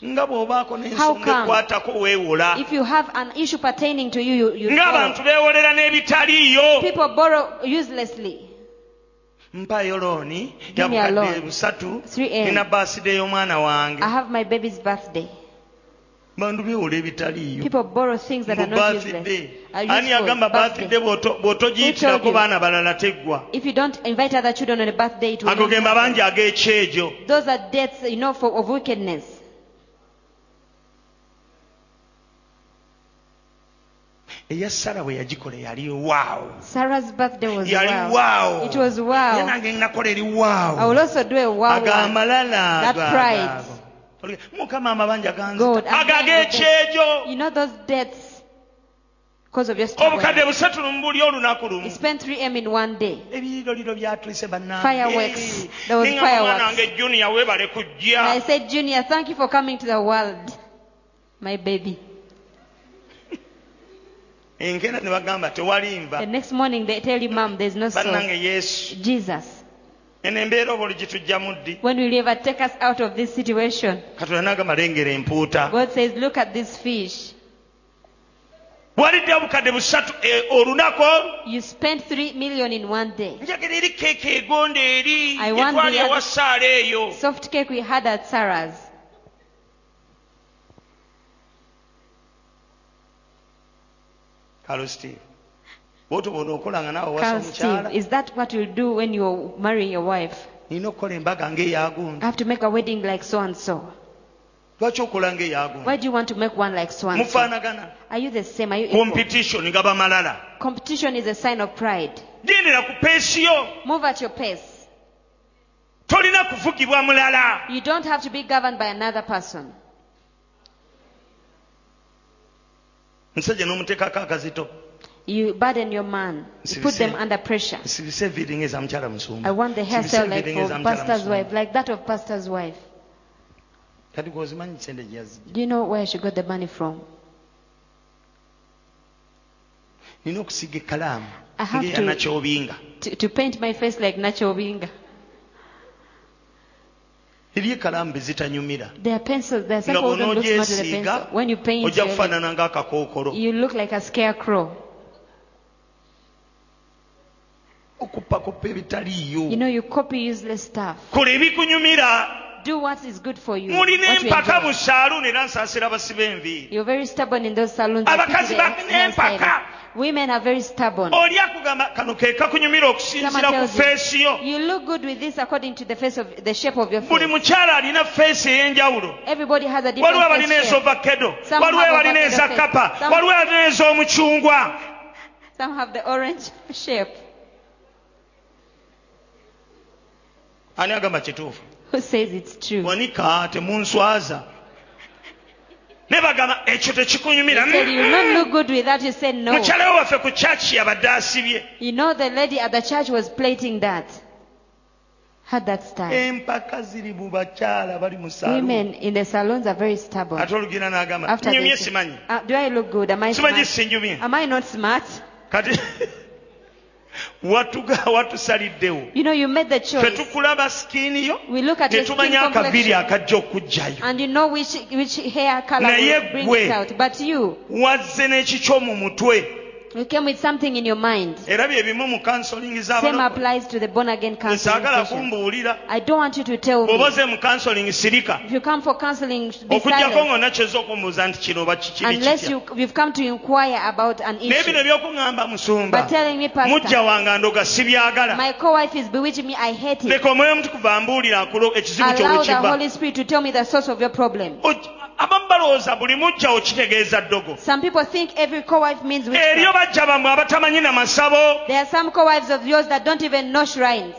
Nga bw'obaako How n'ensonga come? ekwatako weewola if you have an issue pertaining to you you, you ng'abantu beewolera n'ebitaliiyo. People borrow uselessly mpayo looni Give me a yabukadde busatu. 3M. nina baaside y'omwana wange. I have my baby's birthday. Bantu beewola ebitaliiyo. People borrow things that are Mu not invite other children on a birthday. useless. are ani useful. agamba Birthday. bathide bw'otogiyitirako Who told you? baana balala teggwa if you don't invite other children on a birthday it will ago not ge happen. mabangi ag'ekyejo those are deaths you know for, of wickedness eya sara bwe yagikola yali waawo sarah's birthday was yali wow. waawo it was Era wow nange nakola eri i will waawo also do a wow one. agamalala That ago, ago. mukama amabanja ganzita ago I'm behind the ag'ekyejo you know those deaths? Because of your stubbornness. obukadde busatu mu buli olunaku you lumu spent 3m in one day. Ebiriroliro byatulise Fireworks. There was fireworks. nange juniya weebale and i kujja My junior thank you for coming to the world my baby enkera ne bagamba tewali nva the next morning they tell you mom there's no soul. Bannange yesu. Jesus. Eno embeera oba oligitujjamu ddi when will you ever take us out of this situation? Katonda nagamba lengera empuuta. God says look at this fish. Bwalidde obukadde busatu olunaku olwo? You spent 3 million in one day. Njagala eri keeke egonda eri I want gyetwali the other- ewa saala eyo soft cake we had at sarah's kalo steve bwotyo okolanga naawe wasa Carl omukyala Steve, is that what you'll do when you're marrying your wife? nina okukola embaga ng'eyagundi I have to make a wedding like so and so. lwaki okola ng'eyagundi Why do you want to make one like so and so? mufaanagana Are you the same? Are you equal? competition nga bamalala Competition is a sign of pride. gendera ku peesiyo Move at your pace. tolina kuvugibwa mulala You don't have to be governed by another person. Musajja n'omuteekako akazito You burden your man. You put them under pressure. sibise viiringa eza mukyala musumba I want the hairstyle like eza pastor's wife, like that of pastor's wife. kati gwozimanyi sente gye yazijja Do you know where she got the money from? nina okusiga ekkalaamu I have to- To, to paint my face like Nacho Binga. Eri ekkalaamu bezitanyumira There are pencils. There are some nga people who don't look smart with a bw'onoogyesiiga. When you paint, ojja kufaanana ng'akakookolo you look like a scarecrow. ebitaliiyo You know, you copy useless stuff. kola ebikunyumira Do what is good for you. mulina empaka mu saaluuni era nsaasira basiba enviiri You're very stubborn in those salons. I Abakazi pity the balina empaka. hairstylist. Women are very stubborn. oli akugamba kano ke kakunyumira okusinziira Someone ku tells you, you look good with this according to the face of the shape of your buli face. mukyala alina feesi ey'enjawulo Everybody has a different waliwo face abalina shape. ez'ovakedo Some waliwo have abalina eza kapa waliwo abalina ez'omucungwa Some have the orange shape. ani agamba kituufu Who says it's true? wanika temunswaza ne bagamba ekyo tekikunyumira said you not look good with that. Said no. waffe ku kyaki yabadde asibye You know the lady at the church was plating that. Had that style. empaka ziri mu bakyala bali mu saalu Women in the salons are very stubborn. ate olugenda n'agamba After they nyumye say, simanyi "Uh, do I look good? Am I simanyi smart? sinjumye Am I not smart? kati watusaliddewo You know, you made the ffe tukulaba sikiini yo We look at ne tumanya akaviri akajja okugjayo and you know which, which hair color Naye gwe- it out. But you, wazze n'ekikyo mu mutwe You came with something in your mind. era bye bimu mu kansolingi Same applies to the born again counseling saagala session. kumbuulira I don't want you to tell me. oze mu kansolingi sirika If you come for counseling, be silent. ng'onna kyoza okumbuuza nti kino oba kikiri Unless kitya you, you've come to inquire about an naye bino issue. musumba But telling me, mujja Pastor, wange andoga sibyagala my co-wife is bewitching me, I hate it. leka omwoyo omutukuvu ambuulira akulo ekizibu kyo Allow the Holy Spirit to tell me the source of your problem. Oj- abamu balowooza buli ddogo Some people think every co-wife means eriyo witchcraft. bajja abatamanyi There are some co-wives of yours that don't even know shrines.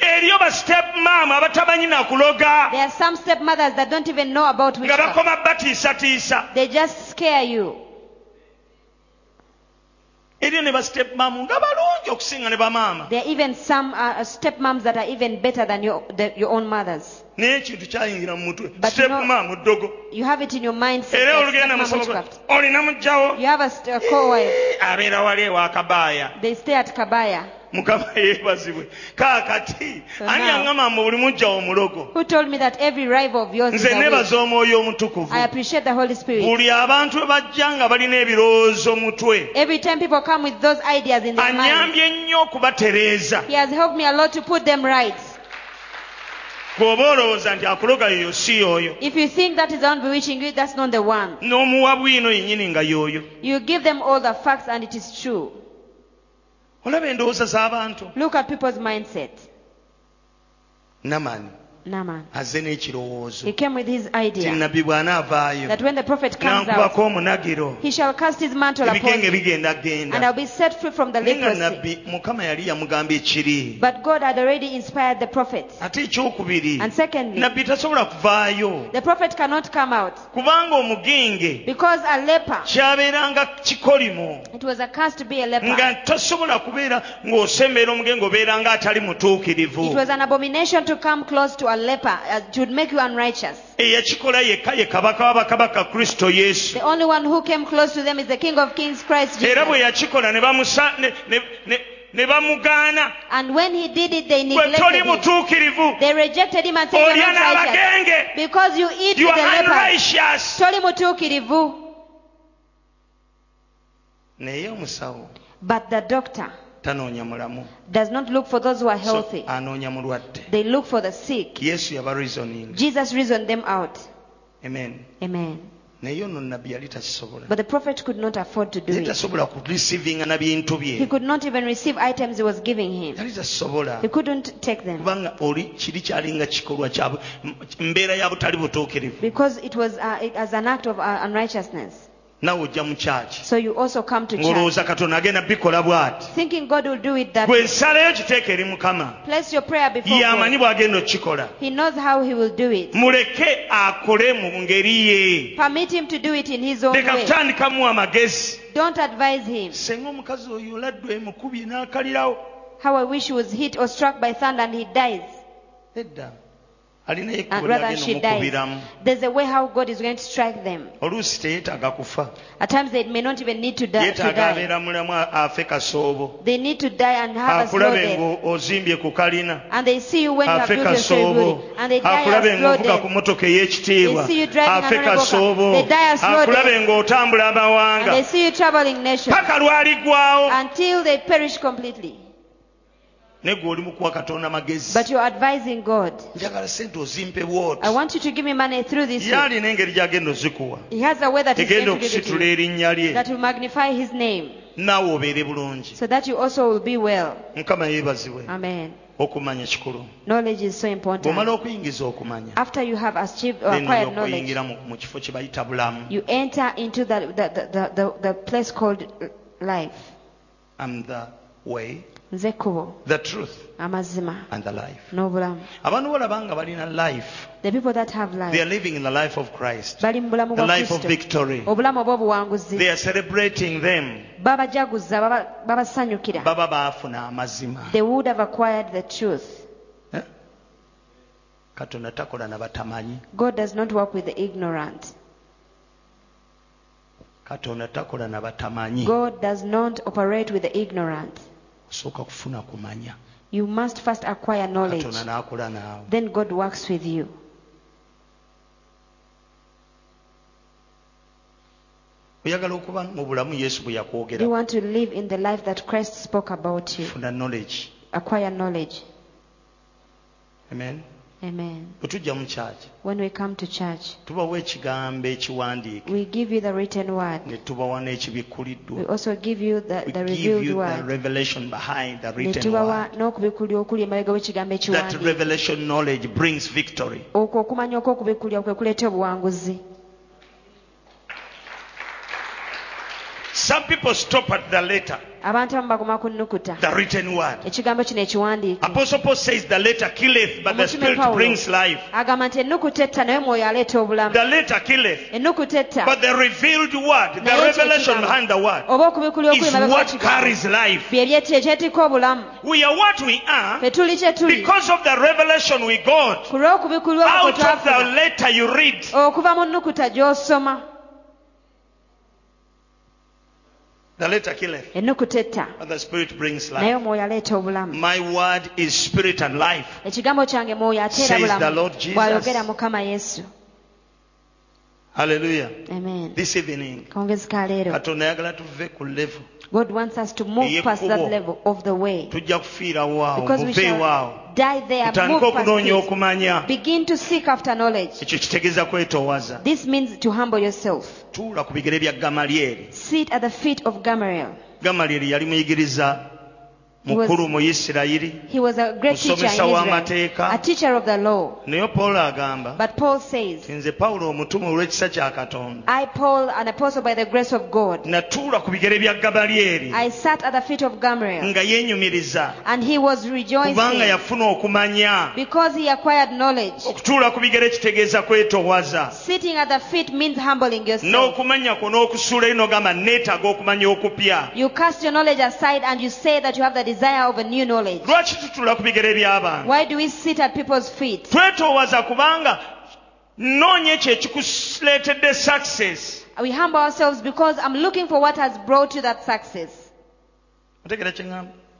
eriyo ba step abatamanyi There are some stepmothers that don't even know about nga witchcraft. bakoma batiisatiisa They just scare you. Eriyo ne ba nga balungi okusinga ne bamaama There are even some uh, stepmoms that are even better than your, the, your own mothers. naye ekintu kyayingira mu mutwe But you know- maam ddogo You have it in your mindset. era that olugenda stepmom musaba witchcraft. olina mujjawo You have a, st- a co-wife. abeera wali ewa kabaaya They stay at Kabaya. Mukama yeebazibwe kaakati ani aŋŋama mbu buli mujjawo mulogo Who told me that every rival of yours nze nebaza omwoyo omutukuvu. I appreciate the Holy Spirit. buli abantu bwe bajja nga balina ebirowoozo mutwe. Every time people come with those ideas in their mind, anyambye nnyo okubatereeza. He has helped me a lot to put them right. bw'oba olowooza nti akuloga yoyo si y'oyo If you think that is the one bewitching you, that's not the one. n'omuwa bwino yennyini nga y'oyo You give them all the facts and it is true. Olaba endowooza z'abantu Look at people's mindset. namani. Azze n'ekirowoozo He came with his ti idea nabbi bw'anaavaayo that when the prophet comes out, nankubako omunagiro. he shall cast his mantle upon me bigenda genda. and I'll be set free from the naye nga leprosy. nabbi mukama yali yamugamba ekiri. But God had already inspired the ate ekyokubiri. And secondly, nabbi tasobola kuvaayo. the prophet cannot come out kubanga omugenge because a leper, kyabeeranga it was a curse to be a nga leper. tosobola kubeera ng'osembeera omugenge obeeranga atali It mutuukirivu was an abomination to come close to a leper. uh, It would make you unrighteous. eyakikola yekka ye kabaka wa bakabaka kristo yesu The only one who came close to them is the King of Kings, Christ era bwe Jesus. yakikola ne bamusa- ne- ne- ne- ne bamugaana And when he did it, they toli neglected him. mutuukirivu They rejected him and said, olya You're not righteous. n'abagenge Because you eat you with the are unrighteous Toli mutuukirivu. naye omusawo But the doctor tanoonya mulamu does not look for those who are So, healthy. anoonya mulwadde They look for the sick. yesu yaba reasoning Jesus reasoned them out. amen Amen. naye ono nabbi yali takisobola But the prophet could not afford to do it. tasobola kurisivinga na bintu He could not even receive items he was giving him. yali tasobola He couldn't take them kubanga oli kiri kyalinga kikolwa kya mbeera ya butali butuukirivu because it was uh, as an act of uh, unrighteousness. Nawe ojja mu kyaki So you also come to church ng'olowooza katonda agenda bikola bw'ati thinking God will do it that gwe way. nsalayo kiteeka eri mukama Place your prayer before yamanyi God. bw'agenda okukikola He knows how he will do it. muleke akole mu ngeri ye Permit him to do it in his own leka way. kutandikamu amagezi Don't advise him. senga omukazi oyo oladdu emukubye n'akalirawo How I wish he was hit or struck by thunder and he dies. edda alinayo And rather she dies. There's a way how God is going to strike them. oluusi teyeetaaga kufa At times they may not even need to die. To die. abeera mulamu afe kasoobo They need to die and have a slow akulabe death. ng'ozimbye ku kalina And they see you when you have afe built your kasoobo building. And they die akulabe a slow ng'ovuga ku death. motoka ey'ekitiibwa They see you driving afe an honourable car. They die a slow akulabe ng'otambula And they see you traveling nations paka lwaligwawo until they perish completely. Ne gwe oli mukuwa katonda magezi But you're advising God. njagala sente ozimpe bwoti I want you to give me money through this ye alina engeri gy'agenda ozikuwa He has a way that egenda going to give it to okusitula you. erinnya lye That will magnify his name. naawe obeere bulungi So that you also will be well. mukama yeebazibwe Amen. okumanya kikulu Knowledge is so bw'omala important. okuyingiza okumanya After you have achieved or acquired knowledge, mu mu kifo kye bayita bulamu you enter into the, the, the, place called life. am the way Nze kkubo, the truth amazima, and the life. n'obulamu. abantu bolaba nga balina life The people that have life they are living in the life of christ bali mu bulamu the life of victory. Obulamu obw'obuwanguzi. they are celebrating them. Babajaguza babasanyukira. Baba baafuna amazima. They would have acquired the truth. Eh? katonda takola na batamanyi. God does not work with the ignorant. Katonda takola na batamanyi. God does not operate with the ignorant osooka kufuna kumanya you must first acquire knowledge katonda n'akola naawe then god works with you oyagala okuba mu bulamu yesu bwe yakwogera you want to live in the life that Christ spoke about you? funa knowledge Acquire knowledge. Amen. Bwe tujja mu kyaki When we come to church, tubawa ekigambo ekiwandiike. we give you the written word. ne tubawa We also give you the, We give revealed you the revelation behind the written word. n'okubikkulya okuli emabega w'ekigambo That revelation knowledge brings victory. okumanya okw'okubikkulya kwe kuleeta obuwanguzi Some people stop at the letter, abantu abamu baguma ku nnukuta. the written word. ekigambo kino ekiwandiike. Apostle Paul says the letter killeth, but the spirit brings life. nti ennukuta etta naye mwoyo aleeta obulamu. The letter killeth, ennukuta etta. but the revealed word, the revelation behind the word, oba okubikkulya okuli is what carries life. byeti- ekyetika obulamu. We are what we are fe tuli kye tuli. because of the revelation we got. Ku okwo out of the letter you read. okuva mu nnukuta gy'osoma The letter killeth, but the spirit brings naye life. omwoyo aleeta obulamu. My word is spirit and life. ekigambo kyange mwoyo ateera Says the bulamu Lord Jesus. bw'ayogera mukama yesu. Hallelujah. amen. This evening, kongezi leero. Katonda ayagala tuve ku level. God wants us to move past that level of the way. Tujja kufiirawo awo because we shall die there move past okunoonya it. okumanya. Begin to seek after knowledge. Ekyo kitegeeza kwetoowaza. This means to humble yourself. Tuula ku bigere bya gamalyeri sit at the feet of gamaliel yali muyigiriza mukulu mu isirayiri he was a great teacher Musomesa w'amateeka. a teacher of the law. Naye pawulo agamba but paul says nze pawulo omutume olw'ekisa kya katonda. I paul an apostle by the grace of god natuula ku bigere bya gamalyeri i sat at the feet of gamaliel. Nga yeenyumiriza. And he was kubanga rejoicing yafuna okumanya. Because he acquired knowledge. Okutuula ku bigere kitegeeza kwetoowaza sitting at the feet means humbling yourself. N'okumanya kwo n'okusuula ino gamba neetaaga okumanya okupya you cast your knowledge aside and you say that you have the desire of a new knowledge. Lwaki tutuula ku bigere by'abantu why do we sit at people's feet? Twetoowaza kubanga noonya ekyo ekikuleetedde success. We humble ourselves because i'm looking for what has brought you that success. Otegera kye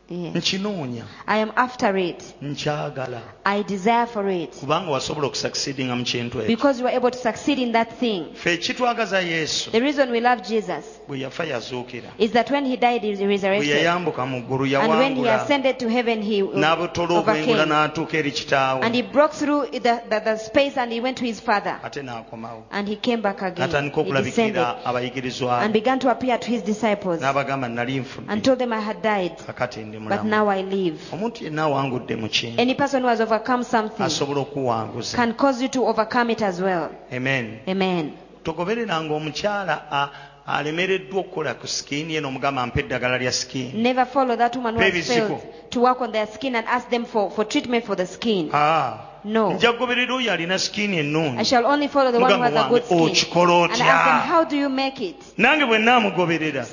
yes. nkinoonya. I am after it. Nkyagala i desire for it. Kubanga wasobola okusakisidinga mu kintu because you were able to succeed in that thing. Ffe ekitwagaza yesu. The reason we love jesus bwe yafa yazuukira. is that when he died he bwe resurrected. Yayambuka mu ggulu and when he yawangula. ascended to heaven he n'abutola obwengula overcame. n'atuuka eri kitaawe. And he broke through the, the, the space and he went to his father. Ate n'akomawo. And he came back again. N'atandika he descended. abayigirizwa. And began to appear to his disciples. N'abagamba nali nfudde. And told them i had died. Kakati ndi but mulamu. now i live. Omuntu yenna awangudde mu kintu. Any person who has overcome something asobola okuwanguza. can cause you to overcome it as well. Amen. Amen. Togobereranga omukyala alemereddwa okukola ku sikiini ye n'omugamba mpa eddagala lya sikiini never follow that woman who has failed to work on their skin and ask them for, for treatment for the skin. Ah, no. Nja kugoberera oyo alina sikiini i shall only follow the one who has a good Mugamba wange, skin. Okikola and ask them otya how do you make it? Nange bwe naamugoberera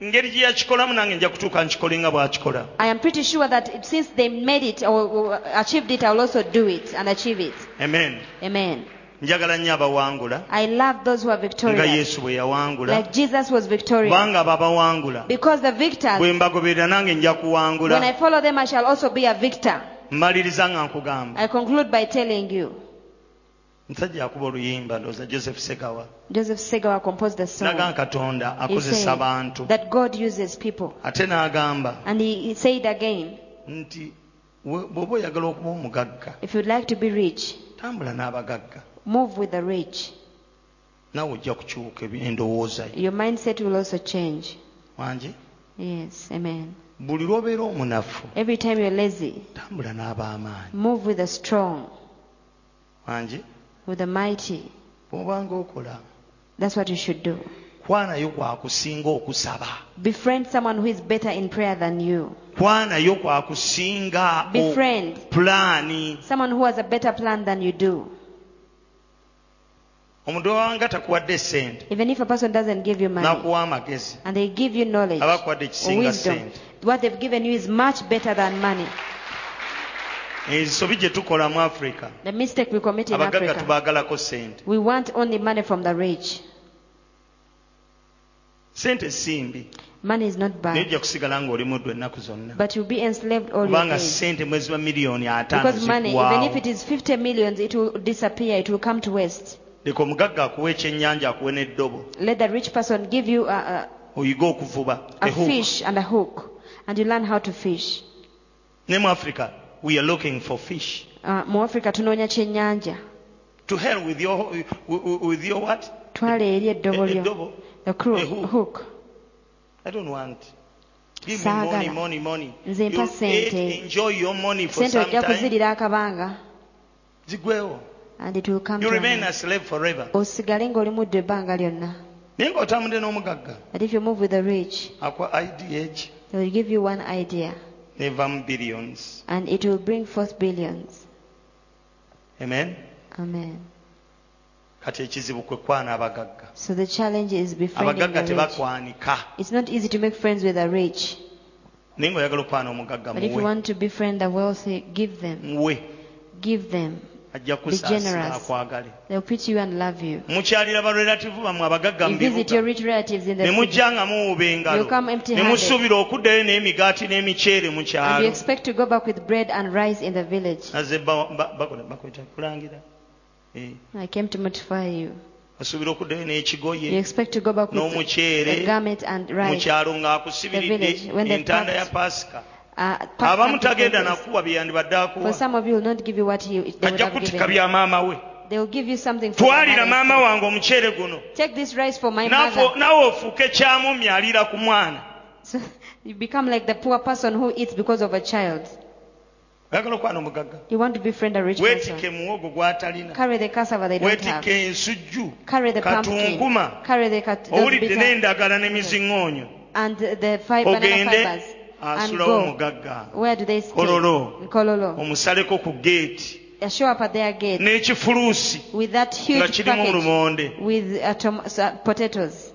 such that when i also follow mmanyi them nti ngeri gye yakikolamu nange nja kutuuka nkikole nga bw'akikola I am pretty sure that since they made it or, achieved it, I will also do it and achieve it. amen Amen. njagala nnyo abawangula I love those who are nga victorious, yesu bwe yawangula like Jesus was victorious. kubanga abo abawangula Because the victors, bwe mbagoberera nange nja when I kuwangula follow them, I shall also be a victor. mmaliriza nga nkugamba I conclude by telling you, musajja yakuba oluyimba ndooza joseph segawa Joseph Segawa composed the naga song. katonda He akozesa said bantu that God uses people. ate n'agamba And he, said again, nti bw'oba oyagala okuba omugagga if you'd like to be rich, tambula n'abagagga move with the rich. naawe ojja kukyuka endowooza Your mindset will also change. wangi Yes, amen. buli lw'obeera omunafu Every time you're lazy, tambula n'ab'amaanyi move with the strong, wangi with the mighty. bw'obanga okola That's what you should do. kwanayo kwakusinga okusaba Befriend someone who is better in prayer than you. kwanayo kwakusinga Befriend pulaani someone who has a better plan than you do. omuntu takuwadde Even if a person doesn't give you money n'akuwa amagezi and they give you knowledge or ekisinga wisdom, sente what they've given you is much better than money. Ensobi gye tukola mu afurika The mistake we commit in abagagga tubaagalako sente we want only money from the rich. sente simbi. Money is not bad, ojja kusigala ng'oli muddu ennaku zonna. But you'll be enslaved all your days. sente mwezi wa miliyoni ataano Because money, even if it is 50 millions, it will disappear, it will come to waste. leka omugagga akuwa ekyennyanja akuwe n'eddobo. Let the rich person give you a, a, a a fish and a hook, and you learn how to fish. ne mu africa we are looking for fish. Uh, mu Africa tunoonya kyennyanja. to hell with your, with- your what? Twala eri eddobo lyo. The A hook. i don't want. Give me money money money. Nze mpa sente. enjoy your money for Sente some ojja time. kuzirira akabanga. Zigwewo and it will come you to remain a slave forever. Osigale ng'oli muddo ebbanga lyonna. Naye ng'otambudde n'omugagga. But if you move with the rich akwa idh they will give you one idea billions. And it will bring forth billions. Amen? Amen. Kati ekizibu kwe kwana abagagga. So the challenge is befriending abagagga the rich. tebakwanika. It's not easy to make friends with the rich. Naye ng'oyagala okwana omugagga but if you want to be friend of wealthy give them. Muwe want to befriend the wealthy give them muwe give them ajja Be generous. akwagale they'll pity you and love you. Mukyalira barelativu bammwe abagagga you mu visit your rich relatives in the ne mujja nga muwuba engalo. You come empty ne handed. musuubira okuddayo n'emigaati n'emiceere mu and you kyalo expect to go back with bread and rice in the village. Eh, i came to mortify you. Osuubira okuddayo you n'ekigoye expect to go back with n'omuceere garment and mu rice kyalo The ng'akusibiridde village, when they've entanda ya packed- pasika Uh, pack Uh, abamu tagenda for nakuwa byeyandibadde For some of you, will not give you what you, they would ajja have kutika bya maama we. They will give you something for twalira maama wange omuceere guno. Take this rice for my Naafe- mother. naawe ofuuke kyamumya aliira ku mwana. So you become like the poor person who eats because of a child. oyagala okwana omugagga? You want to befriend a rich person. Carry the cassava they don't have. Carry the pumpkin. Carry the cat- those bitter and the five banana fibers asulawo go. omugagga Where do they stay? Kololo. Omusaleko ku geeti They show up at their gate n'ekifuluusi with that huge kirimu lumonde with uh, tom- uh, potatoes.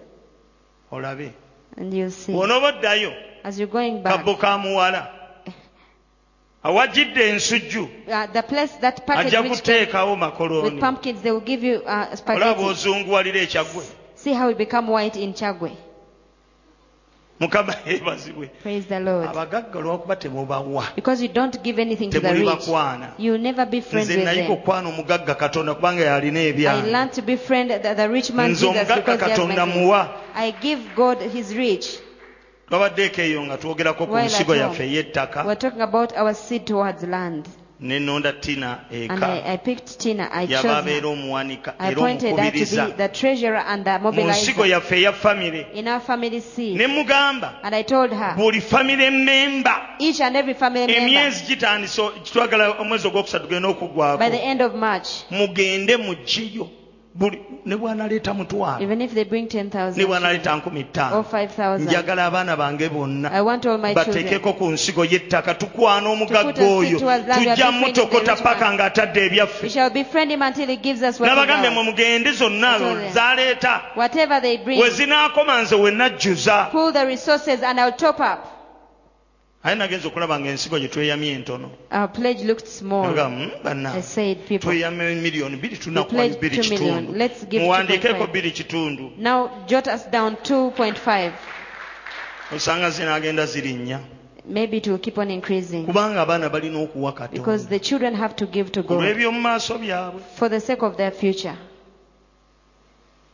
olabe And you'll see. bw'onooba oddayo As you're going back, kabbo ka muwala awajjidde ensujju uh, the place that package ajja kuteekawo with makolooni pumpkins, they will give you uh, olaba spaghetti. bw'ozunguwalira ekyaggwe See how it become white in Chagwe. Mukama yeebazibwe. Praise the Lord. abagagga olwakuba temubawa Because you don't give anything to the rich, bakwana you will never be friends nze with nayiga them. okwana omugagga katonda kubanga yalina I ebyange learned to befriend the, the rich man Jesus omugagga because he has katonda muwa. I give God his rich. twabaddeeko eyo nga twogerako ku nsigo yaffe ey'ettaka We're talking about our seed towards land. ne nonda tina And eka I, I picked Tina. I chose her. omuwanika I era appointed her to omukubiriza be the treasurer and the mu nsigo yaffe eya famire in our family ne mugamba. And I told her, buli famire memba each and every family member, emyezi gitandise kitwagala omwezi ogwokusatu the okuggwako end of March, mugende mugyeyo buli ne bwanaleeta mutwalo. Even if they bring 10,000 ne bwanaleeta nkumi or ttaano 5,000, njagala abaana bange bonna I want all my children bateekeko ku nsigo y'ettaka tukwana To omugagga oyo. seed land, we are tujja mutokota paka ng'atadde ebyaffe. Shall befriend him until he gives us what he n'abagambye mwe mugende zonna I told them. zaleeta. Whatever they bring, we zinaakoma nze we najjuza pull the resources and I'll top up. Aye nagenza okulaba ng'ensigo gye tweyamye entono Our pledge looked small. "Mm, I said, people. tweyame miliyoni bbiri We tunakuwa bbiri kitundu Let's give muwandiikeeko 2.5. bbiri kitundu Now jot us down 2.5. osanga zinaagenda zirinnya Maybe it will keep on increasing. kubanga abaana balina okuwa Because the children have to give to God olw'eby'omu maaso byabwe for the sake of their future.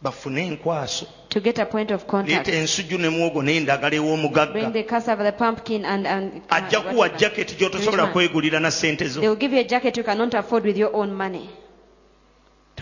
Bafune enkwaso To get a point of contact. leeta ensujju ne muwogo n'endagala Bring ew'omugagga the cassava, the pumpkin, and, and uh, ajja kuwa whatever. jaketi gy'otosobola Rich man. kwegulira na ssente They zo will give you a jacket you cannot afford with your own money. temumanyi kwana baga Don't know how to befriend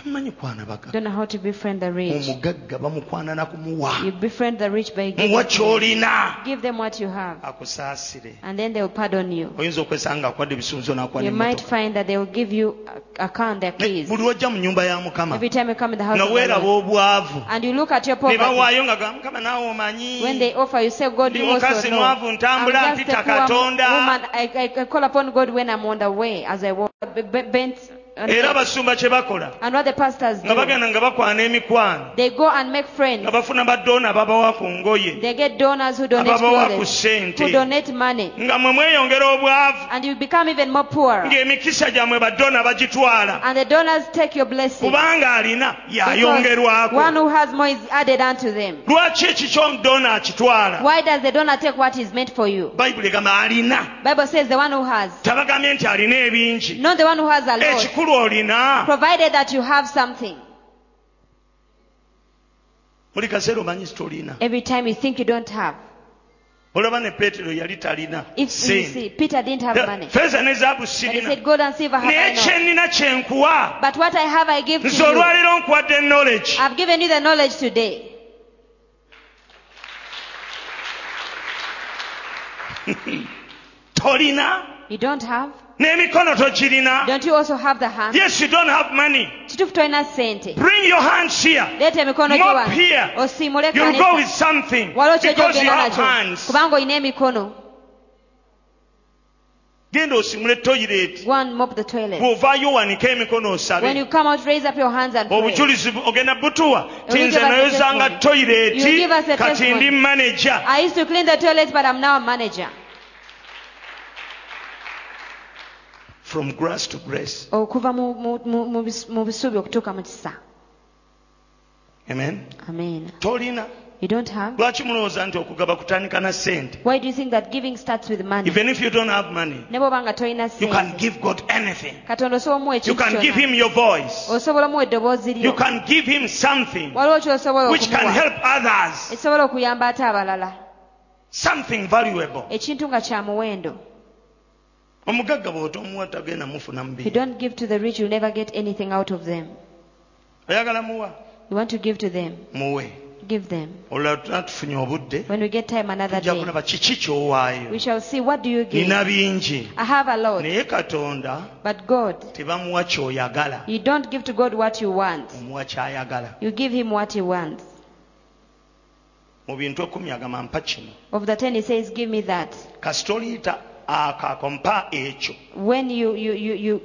the rich. omugagga bamukwana na kumuwa You befriend the rich by giving muwa ky'olina Give them what you have, akusaasire and then they will pardon you. oyinza okwesanga ng'akwadde ebisunzo n'akuwa You might find that they will give you a, a car and their Ne- keys buli lwojja mu nnyumba ya mukama every time you come in the house nga weeraba obwavu And you look at your ne poverty. bawaayo nga ga mukama naawe omanyi When they offer, you say, God, ndi you also mukazi mwavu I'm ntambula just mpita a poor katonda. I, call upon God when I'm on the way, as I b- bent. Era abasumba kye bakola. And what the pastors nga do, bagenda nga bakwana emikwano. they go and make friends. nga bafuna badoona babawa ku ngoye. They get donors who donate ababawa ku ssente. money, nga mwe mweyongera obwavu. And you become even more poor. ng'emikisa gyammwe badoona bagitwala. And the donors take your blessing. kubanga alina yayongerwako. One who has more is added unto them. lwaki eki ky'omudoona akitwala? Why does the donor take what is meant for you? bayibuli egamba alina. Bible says the one who has, tabagambye nti alina ebingi. Not the one who has a lot, ekikulu olina provided that you have something. buli kaseera omanyi Every time you think you don't have. olaba ne peetero yali talina If you sente see, Peter didn't have money. feeza ne zaabu And he sirina said, Gold and silver have I not. kyennina But what I have I give to nze you. olwaleero nkuwadde knowledge I've given you the knowledge today. tolina You don't have? N'emikono togirina Don't you also have the hand? yes you don't have money Kituufu tolina ssente. bring your hands here Leeta emikono gyo here. Osiimule you'll go with something because you have hands Kubanga olina emikono. genda osimule toilet Go mop the toilet. bw'ovaayo wanika emikono When osabe you come out, raise up your hands and pray. obujulizi ogenda butuwa ti You nze give us a nayozanga testimony. You toilet give us a kati ndi manager from grass to grace. Okuva mu- mu- bisubi okutuuka mu kisa. Amen. Amen. Tolina. You don't have? Lwaki mulowooza nti okugaba kutandika na sente why do you think that giving starts with money? Even if you don't have money ne bw'oba nga tolina you can give god anything. Katonda osobola omuwa you ekintu can give kyonna him your voice. Osobola omuwa eddoboozi you lyo can give him something waliwo kyosobola which can okumuwa. help others. Ekisobola okuyamba ate abalala. Something valuable. Ekintu nga kya muwendo omugagga bw'otomuwa tagenda mufuna you don't give to the rich you'll never get anything out of them. Oyagala muwa? You want to give to them? Muwe. Give them. Obudde when we get time another day. kulaba kiki kyowaayo? We shall see what do you give? Nina bingi. I have a lot. Naye katonda but god tebamuwa kyoyagala. you don't give to god what you want. Omuwa kyayagala. You give him what he wants. Mu bintu ekumi agamba mpa kino. Of the ten he says give me that. Kasita akaako mpa ekyo. When you you you you,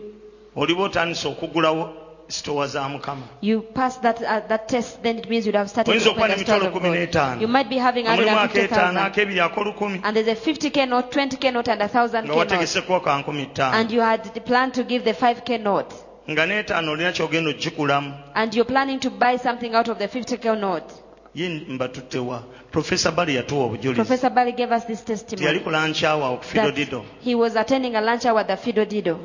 oliba otandise okugulawo sitowa za mukama. you pass that uh, that test then it means you'd have started oyinza to okuba open the stores n'emitwalo kumi God. n'etaano. You might be having omulimu akeetaano 150,000 ak'ebiri ak'olukumi. And there's a 50k note 20k note and a 1000k nga note. wategeseko ka nkumi ttaano. And you had to give the 5k note. Nga n'etaano olina kyogenda ogikulamu and you're planning to buy something out of the 50k note ye mbatuttewa profesa bali yatuwa obujulizi. Professor bali gave us this teyali testimony that he was attending a lunch hour at the fido dido.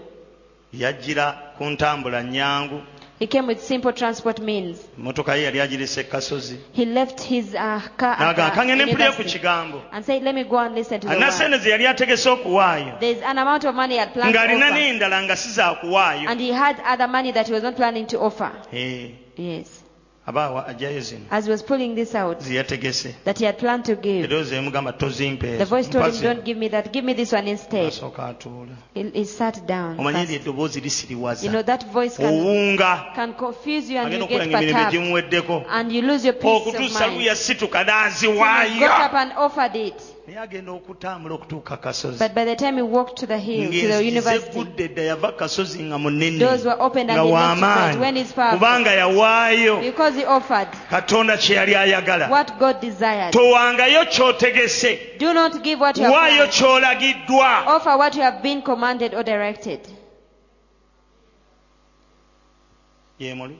Yajjira ku ntambula nyangu. He came with simple transport means. Emmotoka ye yali agirese he left his uh, car at the kangende mpulire ku university kigambo. and said let me go and listen to the alina word. sente ze yali ategese okuwaayo. There's an amount of money he had planned to ng'alina offer. n'endala nga si za And he had other money that he was not planning to offer. Eh, Yes. Aba awa- ajjayo zino As he was pulling this out, that he had planned to give, eroozi emugamba tozimpa the voice told him, Don't give me that, give me this one instead. asooka atuula He, he sat down. omanyi eryo first. eddoboozi You know, that voice can, owunga can confuse you and you get perturbed. And you lose your peace of okutuusa mind. So he got up and offered it. Naye agenda okutambula okutuuka kasozi But by the time he walked to the hill, to the university, ng'ezigudde dda yava kasozi nga munene doors were opened and nga he left right when w'amaanyi he's powerful. kubanga yawaayo Because he offered katonda kye yali ayagala what God desired. towangayo ky'otegese Do not give what you have waayo planned. ky'olagiddwa Offer what you have been commanded or directed. yemuli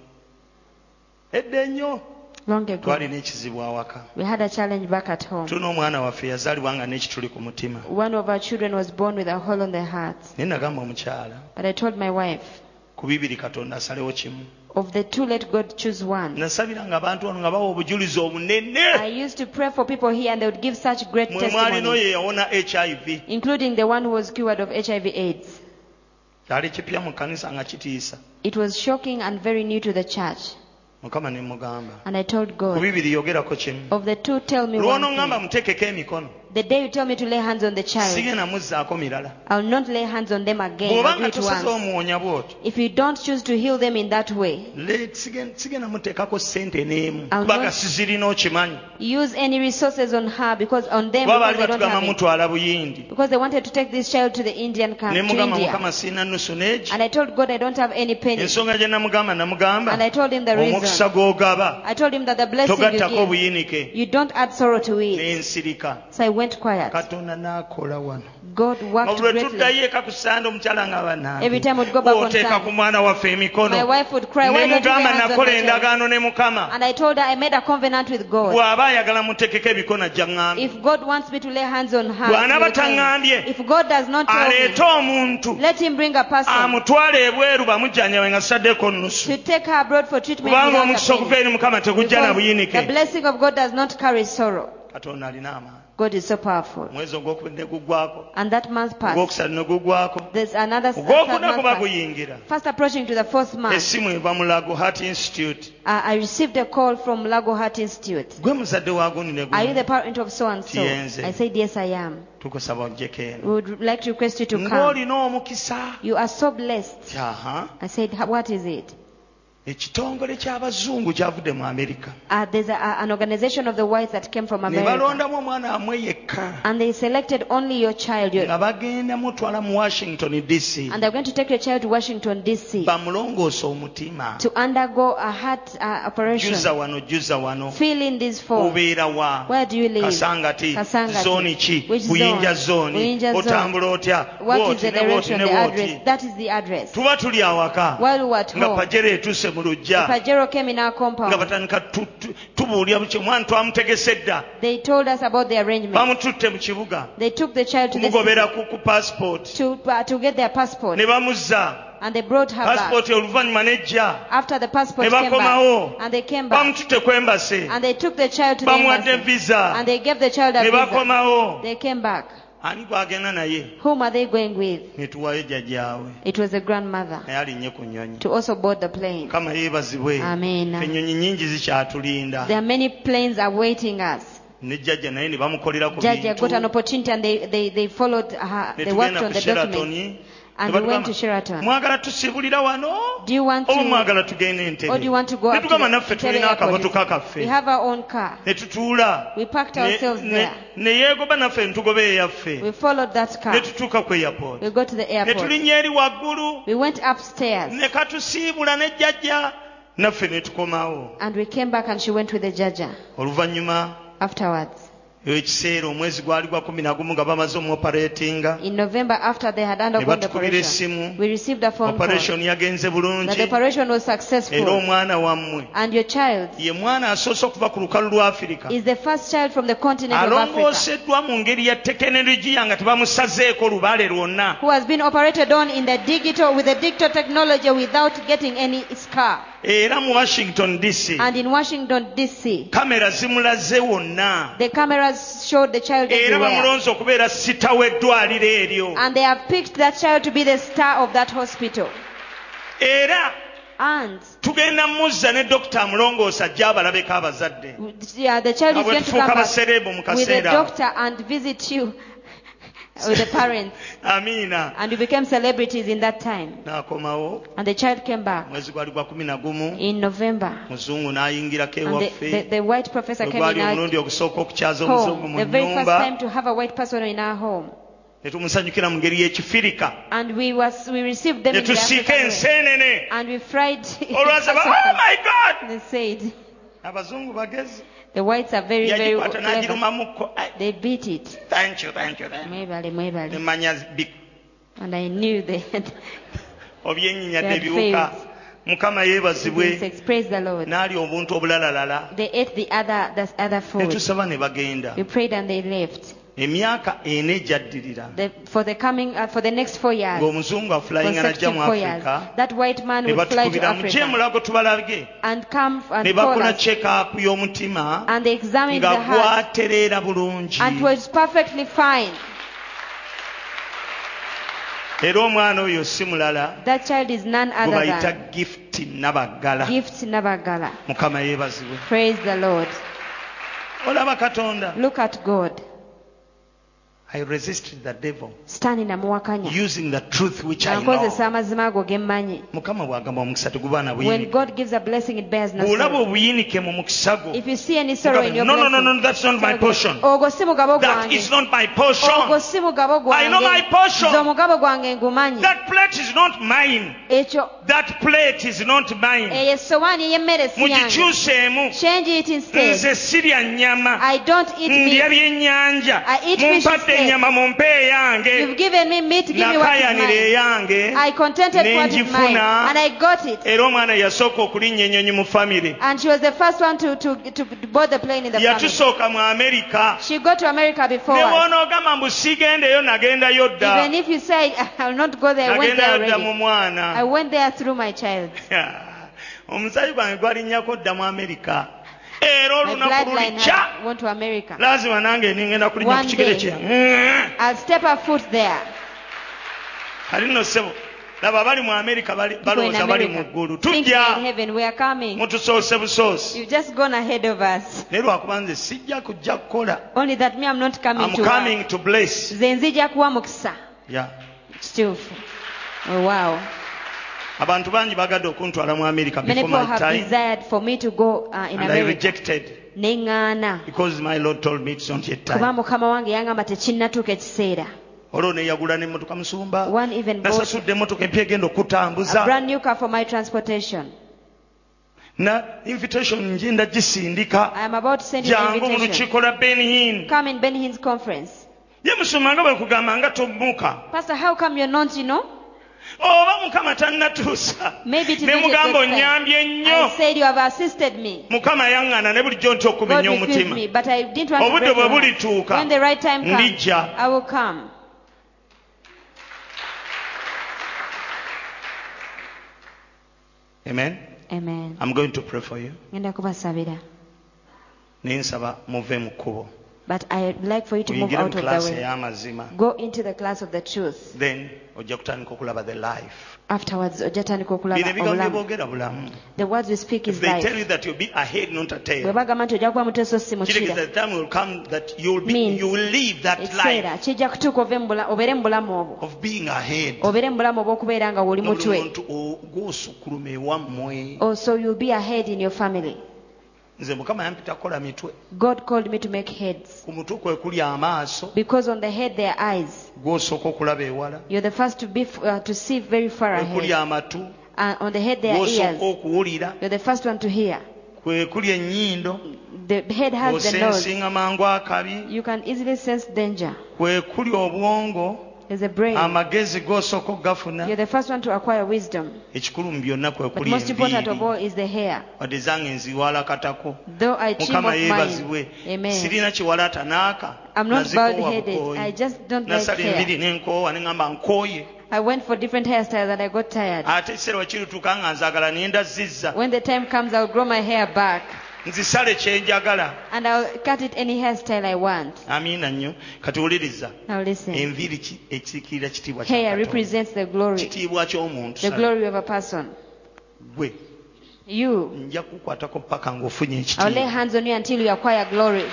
edda ennyo Long ago, twalina ekizibu awaka we had a challenge back at home. tulina omwana waffe yazaalibwa nga n'ekituli ku mutima One of our children was born with a hole on their heart. naye nagamba omukyala But I told my wife, ku bibiri katonda asalewo kimu of the two, let God choose one. nasabiranga abantu wano nga bawa obujulizi I used to pray for people here and they would give such great testimonies, oyo yawona hiv including the one who was cured of HIV AIDS. kyali kipya mu kkanisa nga kitiisa It was shocking and very new to the church. Mukama ne mugamba. And I told ku bibiri yogerako kimu. of the two, tell me lwonoŋŋamba muteekeko emikono The day you tell me to lay hands on the child, sigenda muzzaako mirala I'll not lay hands on them again. bw'oba I'll do nga it tosaze once. omuwonya bw'otyo If you don't choose to heal them in that way, sigenda muteekako sente n'emu I'll kubaga not- sizirina okimanyi use any resources on her because on them kuba because baali they don't batugamba have it. mutwala buyindi Because they wanted to take this child to the Indian camp, ne mugamba mukama siina nusu n'egi And I told God I don't have any penny. ensonga gye namugamba namugamba And I told him the reason. omukisa gw'ogaba I told him that the blessing you give, you don't add sorrow to it. So I went went quiet. katonda n'akola wano God worked greatly. tuddayo eka ku sande omukyala nga Every time we'd go back on oteeka time. ku mwana waffe emikono My wife would cry, why you lay mugamba hands on nakola endagaano ne mukama And I told her I made a covenant with God. bw'aba ayagala mutekeko ebikono ajja ŋŋambye If God wants me to lay hands on her, he will tell me. taŋŋambye if God does not tell me, aleete omuntu let him bring a person amutwale ebweru bamujjanjabe nga saddeeko nnusu to take her abroad for treatment kubanga omukisa okuva eri mukama tegujja na Because the buyinike blessing of God does not carry sorrow. katonda alina amaanyi God is so powerful. omwezi ogwokubiri ne guggwako And that month passed. ogwokusatu ne guggwako There's another month Fast approaching to the fourth month, essimu eva mu lago heart institute uh, I received a call from Lago Heart Institute. gwe muzadde wa gundi ne Are you the parent of so and so? I said, Yes, I am. We would like to request you to come. You are so blessed. I said, What is it? Ekitongole ky'abazungu kyavudde mu amerika Uh, there's a, an organization of the whites that came from ne America. balondamu omwana amwe yekka And they selected only your child. Your, nga bagenda mutwala mu washington dc and they're going to take your child to Washington, D.C. bamulongoose omutima to undergo a heart uh, operation. jjuza wano jjuza wano Fill in this form. obeera wa Where do you live? kasangati Kasangati. zooni ki Which buyinja Buyinja otambula otya What is the direction, the address? That is the address. tuba tuli awaka While we were at nga home, pajero etuuse mu luggya Pajero came in our nga compound. batandika tu- tu- tubuulya buki omwana twamutegese dda They told us about the arrangement. bamututte mu kibuga They took the child to the kumugobera ku, to, uh, get their passport. ne bamuzza And they brought her back. passport nejja After the passport came back. And they came back. bamututte ku embase And they took the child to the embassy. And they gave the child a visa. They came back. Ani gwagenda naye Whom are they going with? ne tuwayo jjajjaawe It was a grandmother naye alinnye ku nnyonyi to also board the plane. mukama yeebazibwe Amen. ennyonyi nnyingi zikyatulinda There are many planes awaiting us. ne jjajja naye ne bamukolera ku Judge got an opportunity and they, they, they followed her, they worked on the documents. And we went to Sheraton. mwagala tusibulira wano Do you want oba to, mwagala tugende entebe or do you want to go ne up to tugamba the naffe tulina akamotoka We have our own car. ne tutuula We parked Ne- ourselves there. ne yeegoba naffe ntugoba eyaffe We followed that ne car. tutuuka ku airport We go to the ne airport. tulinnya eri waggulu We went upstairs ne katusiibula ne jjajja naffe ne tukomawo and we came back and she went with the judge oluvannyuma afterwards. Ekiseera omwezi gwali gwa kumi na gumu nga bamaze omuoperatinga In November, after they had ne undergone the batukubira operation, essimu we received a phone call operation yagenze the bulungi operation was era successful omwana wammwe. And your child. Ye mwana asoose okuva ku lukalu lwa afirika is the first child from the continent of Africa. Alongooseddwa mu ngeri ya tekinologiya nga tebamusazeeko lubaale lwonna. Who has been operated on in the digital with the digital technology without getting any scar. Eh, era mu washington dc And in Washington D.C., kamera zimulaze wonna the cameras showed the child eh, era everywhere. bamulonze okubeera sita w'eddwaliro eryo And they have picked that child to be the star of that hospital. era And tugenda muzza ne dokita amulongoosa ajja abalabeko abazadde yeah, the child is going to come back basereebu mu with the kaseera ako. doctor and visit you with the parents. amiina And we became celebrities in that time. n'akomawo And the child came back mwezi gwali gwa kumi na gumu in November. muzungu n'ayingirako And the, the, the white professor came in our omulundi ogusooka okukyaza omuzungu home. The very first time to have a white person in our home. ne tumusanyukira mu ngeri y'ekifirika And we was we received them ne tusiika enseenene And we fried oh my god They said abazungu bagezi the whites are very very yagikwata clever. n'agirumamukko Ai, They beat it. thank you thank you thank you Mwebale, mwebale. nemanya bi- And I knew they had They had failed. mukama yeebazibwe. Praise the Lord. n'alya obuntu obulalala They ate the other the other ne food. tusaba ne bagenda We prayed and they left. Emyaka ena ejjaddirira for the coming uh, for the next four years, ng'omuzungu afulayinga najja mu afirika that white man ne batukubira mu Africa gyemulago and come ne and bakola us, check up y'omutima nga the heart. gwatereera bulungi. And was perfectly fine. era omwana oyo si mulala That child is none other bayita than gift Gift Nabagala. mukama yeebazibwe. Praise the Lord. olaba katonda. Look at God. I resisted the devil sitaani namuwakanya using the truth which I know. amazima ago ge mmanyi. Mukama bw'agamba omukisa teguba na when god gives a blessing it bears no sorrow. obuyinike mu mukisa gwo? If you see any sorrow in your no, no, no, no, that's not my portion. ogwo si mugabo That not my portion. si mugabo I know my gwange portion. nze omugabo gwange ngumanyi That plate is not mine. ekyo. That plate is not mine. eyo essowaani ey'emmere si yange. Mugikyuseemu. Change it instead. Nze sirya nnyama. I don't eat ndya meat. byennyanja. I eat fish mumpadde instead. ennyama mumpe eyange you've given me meat give me what is nakayanira eyange i contented what is mine and i got it. era omwana yasooka okulinnya ennyonyi mu famire and she was the first one to, to, to board the plane in the family. Yatusooka mu amerika she got to america before ne us. bw'onoogamba mbu sigendeyo nagendayo dda. Even if you say i'll not go there i went there dda mu mwana. I went there through my child. Omusaayi gwange gwalinnyako dda mu amerika Eh, era olunaku nange ningenda kulinnya ku kigere kya kali nno ssebo laba abali mu amerika balowooza bali mu ggulu tujja mutusoose naye lwakuba nze sijja kujja kukola. Kuwa mukisa. Kituufu wow. Abantu bangi bagadde okuntwala mu amerika many before people my have time. desired for me to go uh, in and i america. rejected. Neŋŋaana because my lord told me it's not yet kuba time mukama wange yangamba tekinnatuuka ekiseera. Olwo neyagula n'emmotoka musumba. One even bought nasasudde emmotoka empya egenda a okutambuza brand new car for my transportation. Na invitation ngenda gisindika i am about to send you an jangu mu invitation. lukiiko lwa Benny Hinn come in Benny Hinn's conference. Ye musuma nga bwe kugamba nga tommuka oba mukama tannatuusa. Maybe it is ne not yet mugamba God's time. onyambye i nnyo said you have assisted me. Mukama yaŋŋaana ne bulijjo nti God okumenya refused omutima. me, but I didn't want to Obudde break bwe your heart. bulituuka, When the right time comes, ndijja. I will come. amen? Amen. i'm going to pray for you. Ngenda kubasabira. Naye nsaba muve mu kkubo. But i'd like for you to move muyingire mu out of the class way. ey'amazima go into the class of the truth. Then ojja kutandika okulaba the life. Afterwards ojja tandika okulaba ebigambo boogera bulamu the words we speak is they tell life you that you'll be ahead not a bwe tail bagamba nti ojja kuba muteeso si mukira. The time will come that you'll be Means you will live that life ekiseera kijja kutuuka ove obeere mu bulamu obwo. of being ahead. Obeere mu bulamu obw'okubeera nga oli Nga buli mutwe muntu o- gw'osukuluma ewammwe also you'll be ahead in your family nze mukama yampita kukola mitwe. God called me to make heads. Ku mutwe kwe kuli amaaso because on the head there are eyes. gw'osooka okulaba ewala you're the first to be uh, to see very far ahead. kuli amatu uh, on the head there are ears. okuwulira you're the first one to hear. kwe kuli ennyindo the head has the nose. you can easily sense danger. kwe kuli obwongo there's a brain. Amagezi g'osooka you're the first one to acquire wisdom. Ekikulu mu byonna kwe but kuli most important of enviiri all is the hair. Wadde zange nziwalakatako though i mukama yeebazibwe mine. amen. Sirina kiwalata naaka I'm not nazikoowa bald-headed. bukooyi. I just don't like nasala hair. nenkoowa neŋŋamba nkooye. I went for different hairstyles and i got tired. Ate ekiseera wekirituuka nga nzaagala nenda zizza. When the time comes i'll grow my hair back nzisale kyenjagala and i'll cut it any hairstyle i want. Amiina nnyo kati wuliriza. Now listen. Enviiri ki- ekiikirira kitiibwa hair represents the glory. Ky'omuntu the glory of a person. Gwe you. Nja kukwatako paka ng'ofunye i'll lay ekitiibwa hands on you until you acquire glory.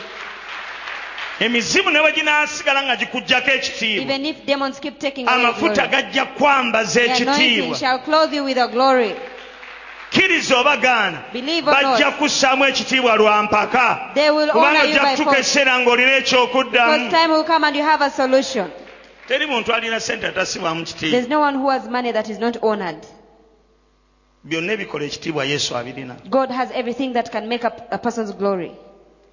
Emizimu ne bwe ginaasigala nga gikugjako ekitiibwa. Even if demons keep taking away amafuta gajja kwambaza ekitiibwa kkiriza oba gaana Believe or bajja kussaamu ekitiibwa lwa mpaka. they will kubanga ojja kutuuka ekiseera ng'olina ekyokuddamu. Time will come and you have a solution. Teri muntu alina sente atasibwamu kitiibwa there's no one who has money that is not honored. Byonna ebikola ekitiibwa yesu abirina. God has everything that can make up a person's glory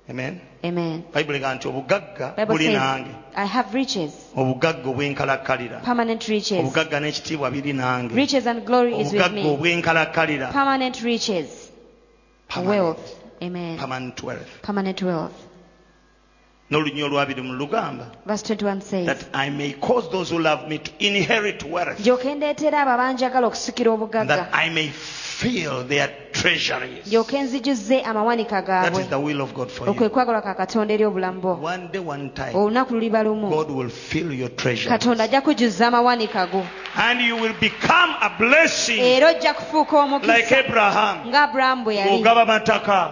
amen? Amen. Bayibuli ega nti obugagga bible buli says nange. I have riches. Obugagga obwenkalakkalira. Permanent riches. Obugagga n'ekitiibwa biri nange. Riches and glory is with obugagga me. obwenkalakkalira. Permanent riches. Wealth. Amen. Permanent wealth. Permanent wealth. N'olunyi olwabiri mu lugamba. Verse 21 says that i may cause those who love me to inherit wealth. Abo abanjagala okusikira obugagga. That i may fill their treasuries. Ndyoke nzijuze amawanika that is the will of god for you. Kwagala ka katonda eri obulamu bwo one day one time olunaku luliba lumu god will fill your treasuries. Katonda ajja kujuza amawanika go. And you will become a blessing. Era ojja kufuuka like abraham. nga abulamu bwe yali.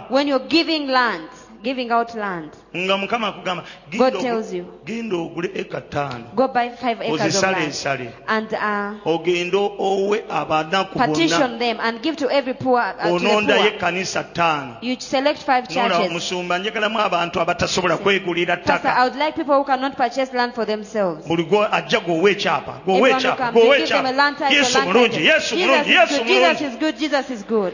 When you're giving land giving out land. nga mukama akugamba God "Genda tells you. genda ogule eka ttaano Go buy five acres of land and uh, ogende owe abanaku partition them and give to every poor. Uh, to the poor. ekkanisa ttaano You select five churches. omusumba njagalamu abantu abatasobola kwegulira Pastor, ttaka I would like people who cannot purchase land for themselves. buli ajja gwowa ekyapa gwowa ekyapa comes, you give them a land title, yesu land mulungi title. yesu mulungi Jesus yesu is good, Jesus mulungi is good, Jesus is good.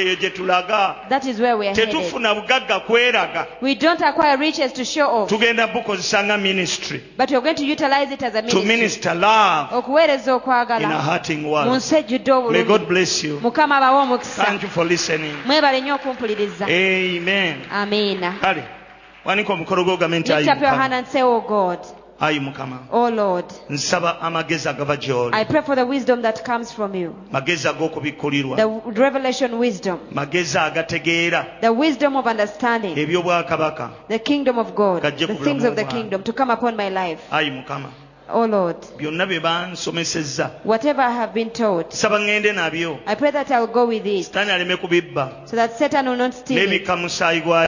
Eyo gye tulaga. That is where we are headed. tetufuna bugagga kweraga. We don't acquire riches to show off, tugenda bukozesa nga ministry. But we're going to utilize it as a to minister love. Okuweereza in a okwagala hurting mu world. Nsi ejjudde may obulumi god bless you. Mukama abawe omukisa. Thank you for listening. Mwebale nnyo okumpuliriza. Amen. Amiina. Kale wanika omukolo gwo game nti lift ayi mukama. Oh god ayi mukama lord nsaba amagezi agava gy'oli. I pray for the wisdom that comes from you. Magezi ag'okubikkulirwa the revelation wisdom. Magezi agategeera. The wisdom of understanding. Ebyobwakabaka. The kingdom of god. The things of the kingdom to come upon my life. Ayi mukama. Oh lord byonna bye bansomesezza. whatever i have been taught saba ŋŋende nabyo. I pray that i will go with it. Sitaani aleme kubibba. So that satan will not steal it. n'ebikka musaayi gwa